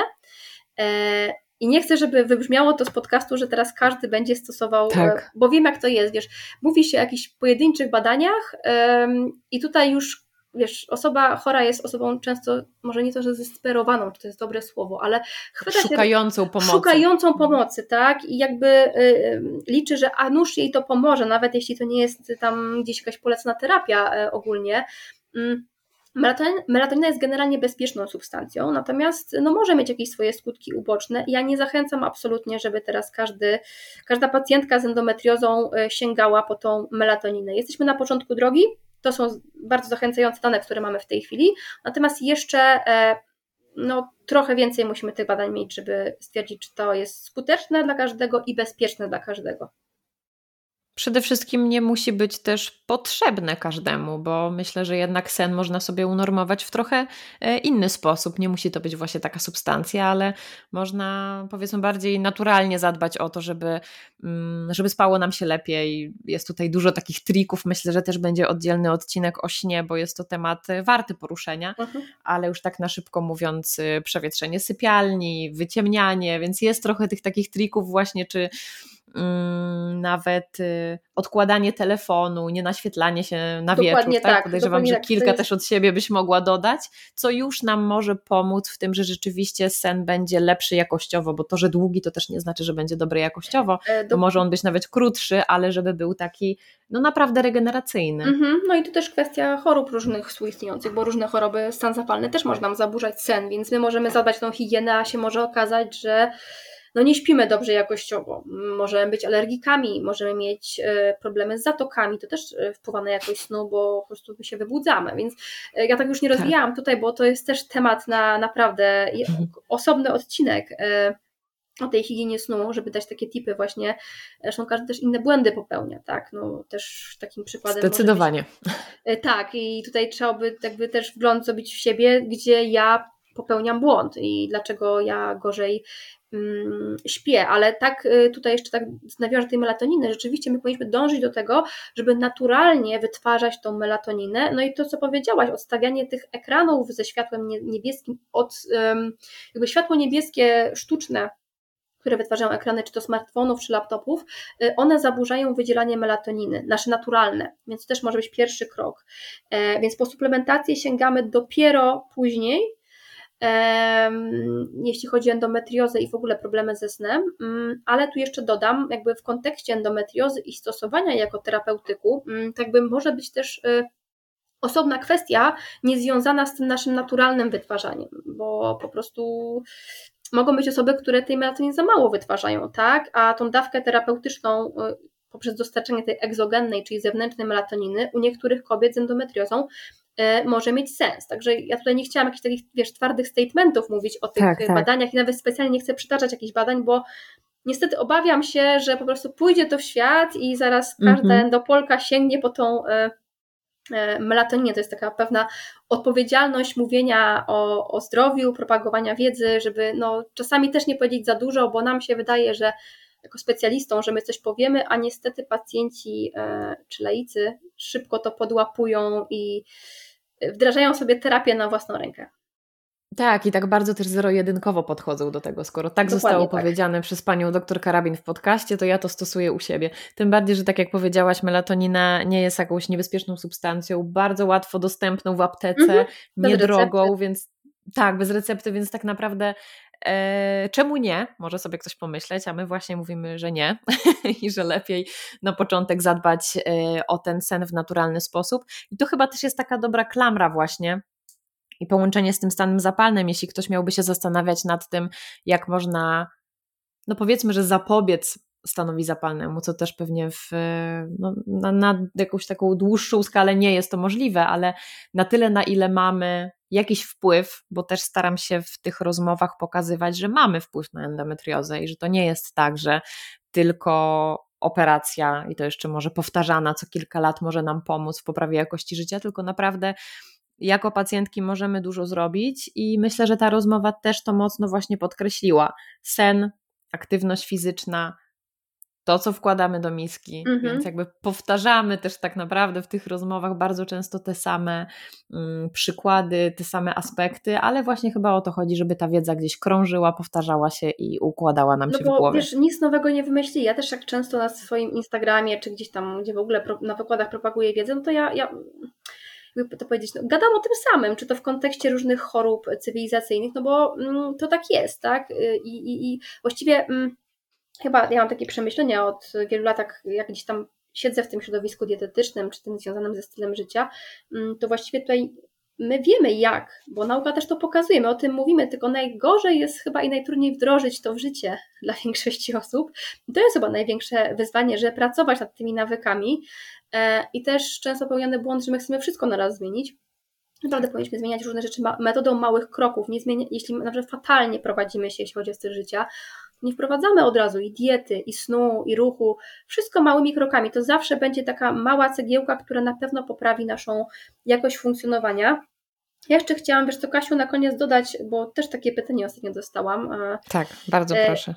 E, I nie chcę, żeby wybrzmiało to z podcastu, że teraz każdy będzie stosował, e, tak. bo wiem jak to jest, wiesz, mówi się o jakichś pojedynczych badaniach i tutaj już wiesz, osoba chora jest osobą często, może nie to, że zesperowaną, czy to jest dobre słowo, ale chwyta szukającą się, pomocy. Szukającą pomocy, tak? I jakby y, liczy, że a nuż jej to pomoże, nawet jeśli to nie jest tam gdzieś jakaś polecna terapia y, ogólnie. Y, Melatonina jest generalnie bezpieczną substancją, natomiast no, może mieć jakieś swoje skutki uboczne. Ja nie zachęcam absolutnie, żeby teraz każdy, każda pacjentka z endometriozą y, sięgała po tą melatoninę. Jesteśmy na początku drogi, to są bardzo zachęcające dane, które mamy w tej chwili. Natomiast jeszcze e, no, trochę więcej musimy tych badań mieć, żeby stwierdzić, czy to jest skuteczne dla każdego i bezpieczne dla każdego. Przede wszystkim nie musi być też potrzebne każdemu, bo myślę, że jednak sen można sobie unormować w trochę e, inny sposób. Nie musi to być właśnie taka substancja, ale można powiedzmy bardziej naturalnie zadbać o to, żeby, mm, żeby spało nam się lepiej. Jest tutaj dużo takich trików. Myślę, że też będzie oddzielny odcinek o śnie, bo jest to temat e, warty poruszenia, mhm. ale już tak na szybko mówiąc, e, przewietrzenie sypialni, wyciemnianie, więc jest trochę tych takich trików właśnie, czy nawet y, odkładanie telefonu, nie naświetlanie się na dokładnie wieczór. Tak? tak Podejrzewam, że tak, kilka jest... też od siebie byś mogła dodać, co już nam może pomóc w tym, że rzeczywiście sen będzie lepszy jakościowo, bo to, że długi, to też nie znaczy, że będzie dobry jakościowo, e, do... może on być nawet krótszy, ale żeby był taki no naprawdę regeneracyjny. Mhm. No i to też kwestia chorób różnych współistniejących, bo różne choroby, stan zapalny też może nam zaburzać sen, więc my możemy zadbać tą higienę, a się może okazać, że no nie śpimy dobrze jakościowo. Możemy być alergikami, możemy mieć e, problemy z zatokami, to też e, wpływa na jakość snu, bo po prostu się wybudzamy. Więc e, ja tak już nie tak. rozwijałam tak. tutaj, bo to jest też temat na naprawdę mhm. osobny odcinek o tej higienie snu, żeby dać takie tipy właśnie, zresztą każdy też inne błędy popełnia, tak, no też takim przykładem Zdecydowanie. Być, tak i tutaj trzeba by jakby też wgląd zrobić w siebie, gdzie ja popełniam błąd i dlaczego ja gorzej śpię, ale tak y, tutaj jeszcze tak nawiążę tej melatoniny, rzeczywiście my powinniśmy dążyć do tego, żeby naturalnie wytwarzać tą melatoninę, no i to co powiedziałaś, odstawianie tych ekranów ze światłem niebieskim, od jakby światło niebieskie sztuczne, które wytwarzają ekrany, czy to smartfonów, czy laptopów, y, one zaburzają wydzielanie melatoniny, nasze naturalne, więc to też może być pierwszy krok. E, więc po suplementację sięgamy dopiero później, jeśli chodzi o endometriozę i w ogóle problemy ze snem, mm, ale tu jeszcze dodam, jakby w kontekście endometriozy i stosowania jako terapeutyku, mm, tak by może być też y, osobna kwestia niezwiązana z tym naszym naturalnym wytwarzaniem, bo po prostu mogą być osoby, które tej melatoniny za mało wytwarzają, tak? A tą dawkę terapeutyczną y, poprzez dostarczenie tej egzogennej, czyli zewnętrznej melatoniny u niektórych kobiet z endometriozą może mieć sens. Także ja tutaj nie chciałam jakichś takich, wiesz, twardych statementów mówić o tych tak, tak. badaniach i nawet specjalnie nie chcę przytaczać jakichś badań, bo niestety obawiam się, że po prostu pójdzie to w świat i zaraz każda mm -hmm. endopolka sięgnie po tą e, e, melatoninę. To jest taka pewna odpowiedzialność mówienia o, o zdrowiu, propagowania wiedzy, żeby no, czasami też nie powiedzieć za dużo, bo nam się wydaje, że jako specjalistą, że my coś powiemy, a niestety pacjenci czy laicy szybko to podłapują i wdrażają sobie terapię na własną rękę. Tak, i tak bardzo też zero-jedynkowo podchodzą do tego. Skoro tak Dokładnie zostało tak. powiedziane przez panią doktor Karabin w podcaście, to ja to stosuję u siebie. Tym bardziej, że tak jak powiedziałaś, melatonina nie jest jakąś niebezpieczną substancją, bardzo łatwo dostępną w aptece, mhm, niedrogą, więc tak, bez recepty, więc tak naprawdę czemu nie? Może sobie ktoś pomyśleć, a my właśnie mówimy, że nie (laughs) i że lepiej na początek zadbać e, o ten sen w naturalny sposób. I to chyba też jest taka dobra klamra, właśnie. I połączenie z tym stanem zapalnym, jeśli ktoś miałby się zastanawiać nad tym, jak można, no powiedzmy, że zapobiec stanowi zapalnemu, co też pewnie w, no, na, na jakąś taką dłuższą skalę nie jest to możliwe, ale na tyle, na ile mamy jakiś wpływ, bo też staram się w tych rozmowach pokazywać, że mamy wpływ na endometriozę i że to nie jest tak, że tylko operacja i to jeszcze może powtarzana co kilka lat może nam pomóc w poprawie jakości życia, tylko naprawdę jako pacjentki możemy dużo zrobić i myślę, że ta rozmowa też to mocno właśnie podkreśliła. Sen, aktywność fizyczna, to, co wkładamy do miski, -hmm. więc jakby powtarzamy też tak naprawdę w tych rozmowach bardzo często te same mm, przykłady, te same aspekty, ale właśnie chyba o to chodzi, żeby ta wiedza gdzieś krążyła, powtarzała się i układała nam no się bo, w głowie. Wiesz, nic nowego nie wymyśli. Ja też jak często na swoim Instagramie, czy gdzieś tam, gdzie w ogóle na wykładach propaguję wiedzę, no to ja, ja jakby to powiedzieć, no, gadam o tym samym, czy to w kontekście różnych chorób cywilizacyjnych, no bo mm, to tak jest, tak? I, i, i właściwie... Mm, chyba ja mam takie przemyślenia od wielu lat, jak gdzieś tam siedzę w tym środowisku dietetycznym, czy tym związanym ze stylem życia, mm, to właściwie tutaj my wiemy jak, bo nauka też to pokazuje, my o tym mówimy, tylko najgorzej jest chyba i najtrudniej wdrożyć to w życie (laughs) dla większości osób. To jest chyba największe wyzwanie, że pracować nad tymi nawykami e, i też często popełniany błąd, że my chcemy wszystko na raz zmienić. Naprawdę powinniśmy zmieniać różne rzeczy metodą małych kroków. Nie zmienia, jeśli na przykład fatalnie prowadzimy się, jeśli chodzi o styl życia, Nie wprowadzamy od razu i diety, i snu, i ruchu, wszystko małymi krokami. To zawsze będzie taka mała cegiełka, która na pewno poprawi naszą jakość funkcjonowania. Ja jeszcze chciałam, wiesz co, Kasiu, na koniec dodać, bo też takie pytanie ostatnio dostałam. Tak, bardzo e, proszę.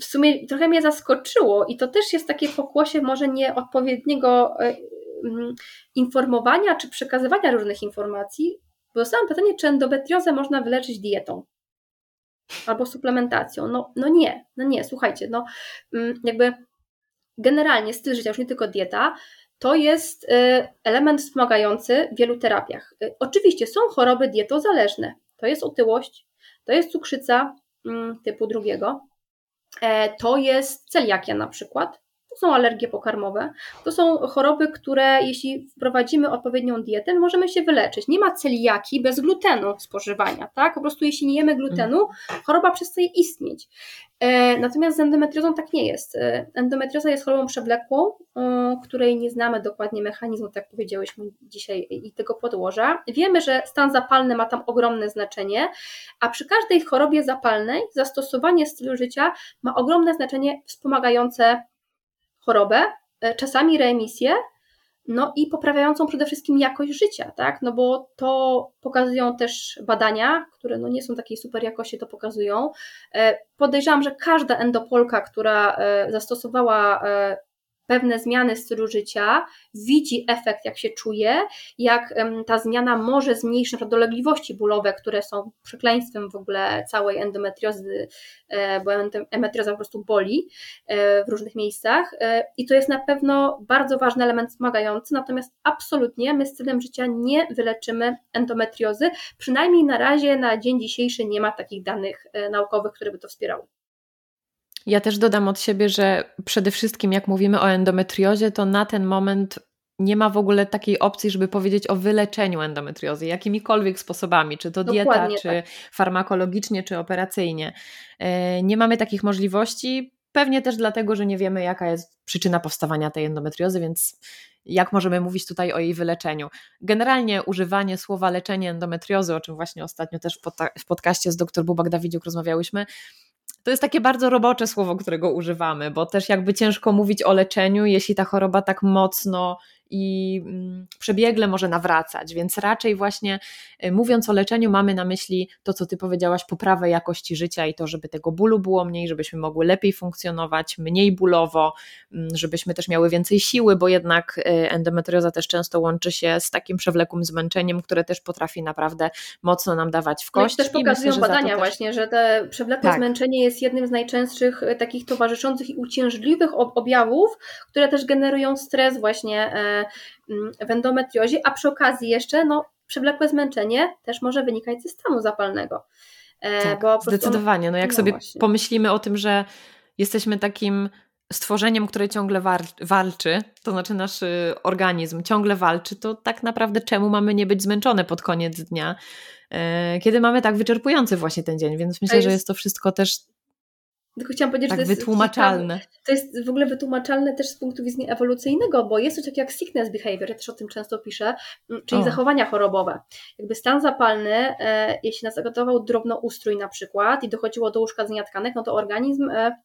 W sumie trochę mnie zaskoczyło i to też jest takie pokłosie może nieodpowiedniego e, mm, informowania czy przekazywania różnych informacji, bo dostałam pytanie, czy endometriozę można wyleczyć dietą albo suplementacją. No, no nie, no nie, słuchajcie, no mm, jakby generalnie styl życia, już nie tylko dieta, to jest y, element wspomagający w wielu terapiach. Y, oczywiście są choroby dietozależne. To jest otyłość, to jest cukrzyca mm, typu drugiego, e, to jest celiakia na przykład, to są alergie pokarmowe, to są choroby, które jeśli wprowadzimy odpowiednią dietę, możemy się wyleczyć. Nie ma celiaki bez glutenu spożywania, tak? Po prostu jeśli nie jemy glutenu, choroba przestaje istnieć. E, natomiast z endometriozą tak nie jest. E, endometrioza jest chorobą przewlekłą, e, której nie znamy dokładnie mechanizmu, tak jak powiedziałyśmy dzisiaj, i tego podłoża. Wiemy, że stan zapalny ma tam ogromne znaczenie, a przy każdej chorobie zapalnej zastosowanie stylu życia ma ogromne znaczenie wspomagające chorobę, e, czasami reemisję, no i poprawiającą przede wszystkim jakość życia, tak? No bo to pokazują też badania, które no nie są takiej super jakości, to pokazują. E, podejrzewam, że każda endopolka, która e, zastosowała pewne zmiany stylu życia, widzi efekt, jak się czuje, jak ta zmiana może zmniejszyć dolegliwości bólowe, które są przekleństwem w ogóle całej endometriozy, e, bo endometrioza po prostu boli e, w różnych miejscach e, i to jest na pewno bardzo ważny element wspomagający, natomiast absolutnie my stylem życia nie wyleczymy endometriozy, przynajmniej na razie, na dzień dzisiejszy nie ma takich danych naukowych, które by to wspierały. Ja też dodam od siebie, że przede wszystkim jak mówimy o endometriozie, to na ten moment nie ma w ogóle takiej opcji, żeby powiedzieć o wyleczeniu endometriozy jakimikolwiek sposobami, czy to dieta, Dokładnie czy tak. farmakologicznie, czy operacyjnie. E, nie mamy takich możliwości, pewnie też dlatego, że nie wiemy, jaka jest przyczyna powstawania tej endometriozy, więc jak możemy mówić tutaj o jej wyleczeniu. Generalnie używanie słowa leczenie endometriozy, o czym właśnie ostatnio też w podcaście z dr Bubak Dawidziuk rozmawiałyśmy, to jest takie bardzo robocze słowo, którego używamy, bo też jakby ciężko mówić o leczeniu, jeśli ta choroba tak mocno i mm, przebiegle może nawracać, więc raczej właśnie y, mówiąc o leczeniu mamy na myśli to, co Ty powiedziałaś, poprawę jakości życia i to, żeby tego bólu było mniej, żebyśmy mogły lepiej funkcjonować, mniej bólowo, mm, żebyśmy też miały więcej siły, bo jednak y, endometrioza też często łączy się z takim przewlekłym zmęczeniem, które też potrafi naprawdę mocno nam dawać w kość. No i też pokazują myślę, badania też... właśnie, że te przewlekłe tak. zmęczenie jest jednym z najczęstszych y, takich towarzyszących i uciążliwych objawów, które też generują stres właśnie w endometriozie, a przy okazji jeszcze no, przewlekłe zmęczenie też może wynikać ze stanu zapalnego. E, tak, bo zdecydowanie. No jak no sobie właśnie. pomyślimy o tym, że jesteśmy takim stworzeniem, które ciągle walczy, to znaczy nasz y, organizm ciągle walczy, to tak naprawdę czemu mamy nie być zmęczone pod koniec dnia, e, kiedy mamy tak wyczerpujący właśnie ten dzień, więc myślę, jest... że jest to wszystko też tylko chciałam powiedzieć, tak, że to jest wytłumaczalne. To jest w ogóle wytłumaczalne też z punktu widzenia ewolucyjnego, bo jest coś takiego jak sickness behavior, ja też o tym często piszę, mm, czyli o. zachowania chorobowe. Jakby stan zapalny, e, jeśli nas zagotował drobnoustrój na przykład i dochodziło do uszkadzenia tkanek, no to organizm e,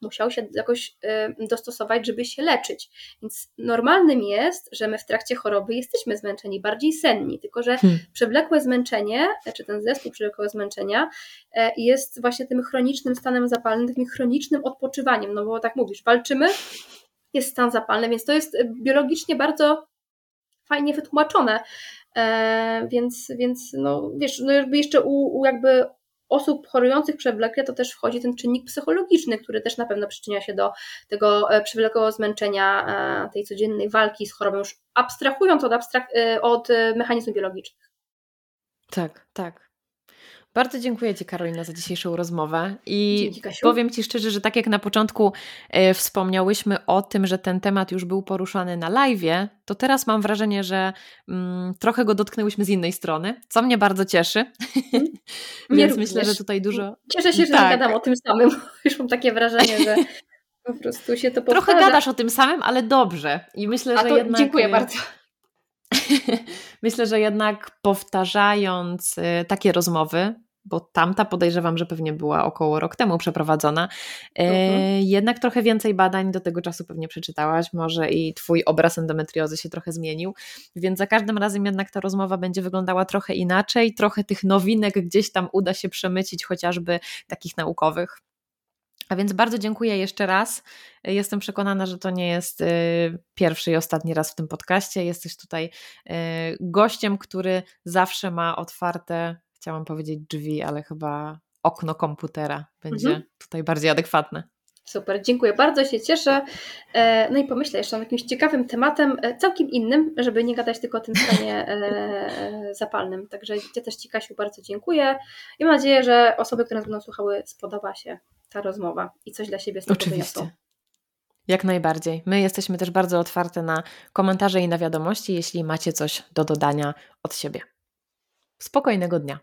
musiał się jakoś y, dostosować, żeby się leczyć. Więc normalnym jest, że my w trakcie choroby jesteśmy zmęczeni, bardziej senni, tylko że hmm. przewlekłe zmęczenie, czy ten zespół przewlekłego zmęczenia e, jest właśnie tym chronicznym stanem zapalnym, takim chronicznym odpoczywaniem, no bo tak mówisz, walczymy, jest stan zapalny, więc to jest y, biologicznie bardzo fajnie wytłumaczone. E, więc, więc no wiesz, no jakby jeszcze u, u jakby osób chorujących przewlekle to też wchodzi ten czynnik psychologiczny, który też na pewno przyczynia się do tego e, przewlekłego zmęczenia e, tej codziennej walki z chorobą, już abstrahując od, e, od mechanizmów biologicznych. Tak, tak. Bardzo dziękuję Ci, Karolina, za dzisiejszą rozmowę. I Dzięki, powiem Ci szczerze, że tak jak na początku e, wspomniałyśmy o tym, że ten temat już był poruszany na live, to teraz mam wrażenie, że mm, trochę go dotknęłyśmy z innej strony, co mnie bardzo cieszy. Mm. Więc również. myślę, że tutaj dużo. Cieszę się, że tak. gadam o tym samym. Już mam takie wrażenie, że po prostu się to powtarza. Trochę gadasz o tym samym, ale dobrze. I myślę, A że jednak. Dziękuję bardzo. (laughs) Myślę, że jednak powtarzając y, takie rozmowy, bo tamta podejrzewam, że pewnie była około rok temu przeprowadzona. E, mhm. Jednak trochę więcej badań do tego czasu pewnie przeczytałaś, może i Twój obraz endometriozy się trochę zmienił, więc za każdym razem jednak ta rozmowa będzie wyglądała trochę inaczej, trochę tych nowinek gdzieś tam uda się przemycić, chociażby takich naukowych. A więc bardzo dziękuję jeszcze raz. Jestem przekonana, że to nie jest y, pierwszy i ostatni raz w tym podcaście. Jesteś tutaj y, gościem, który zawsze ma otwarte, chciałam powiedzieć drzwi, ale chyba okno komputera będzie mhm. tutaj bardziej adekwatne. Super, dziękuję bardzo, się cieszę. E, no i pomyślę jeszcze nad jakimś ciekawym tematem, e, całkiem innym, żeby nie gadać tylko o tym stanie e, zapalnym. Także ja też Ci, Kasiu, bardzo dziękuję i mam nadzieję, że osoby, które nas będą słuchały, spodoba się ta rozmowa i coś dla siebie z tego Oczywiście. wyniosą. Jak najbardziej. My jesteśmy też bardzo otwarte na komentarze i na wiadomości, jeśli macie coś do dodania od siebie. Spokojnego dnia.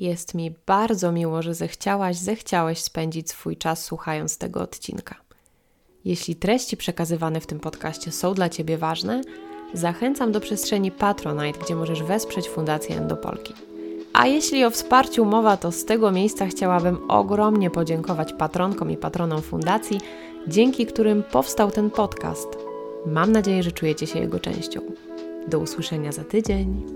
Jest mi bardzo miło, że zechciałaś, zechciałeś spędzić swój czas słuchając tego odcinka. Jeśli treści przekazywane w tym podcaście są dla Ciebie ważne, zachęcam do przestrzeni Patronite, gdzie możesz wesprzeć Fundację Endopolki. A jeśli o wsparciu mowa, to z tego miejsca chciałabym ogromnie podziękować patronkom i patronom fundacji, dzięki którym powstał ten podcast. Mam nadzieję, że czujecie się jego częścią. Do usłyszenia za tydzień.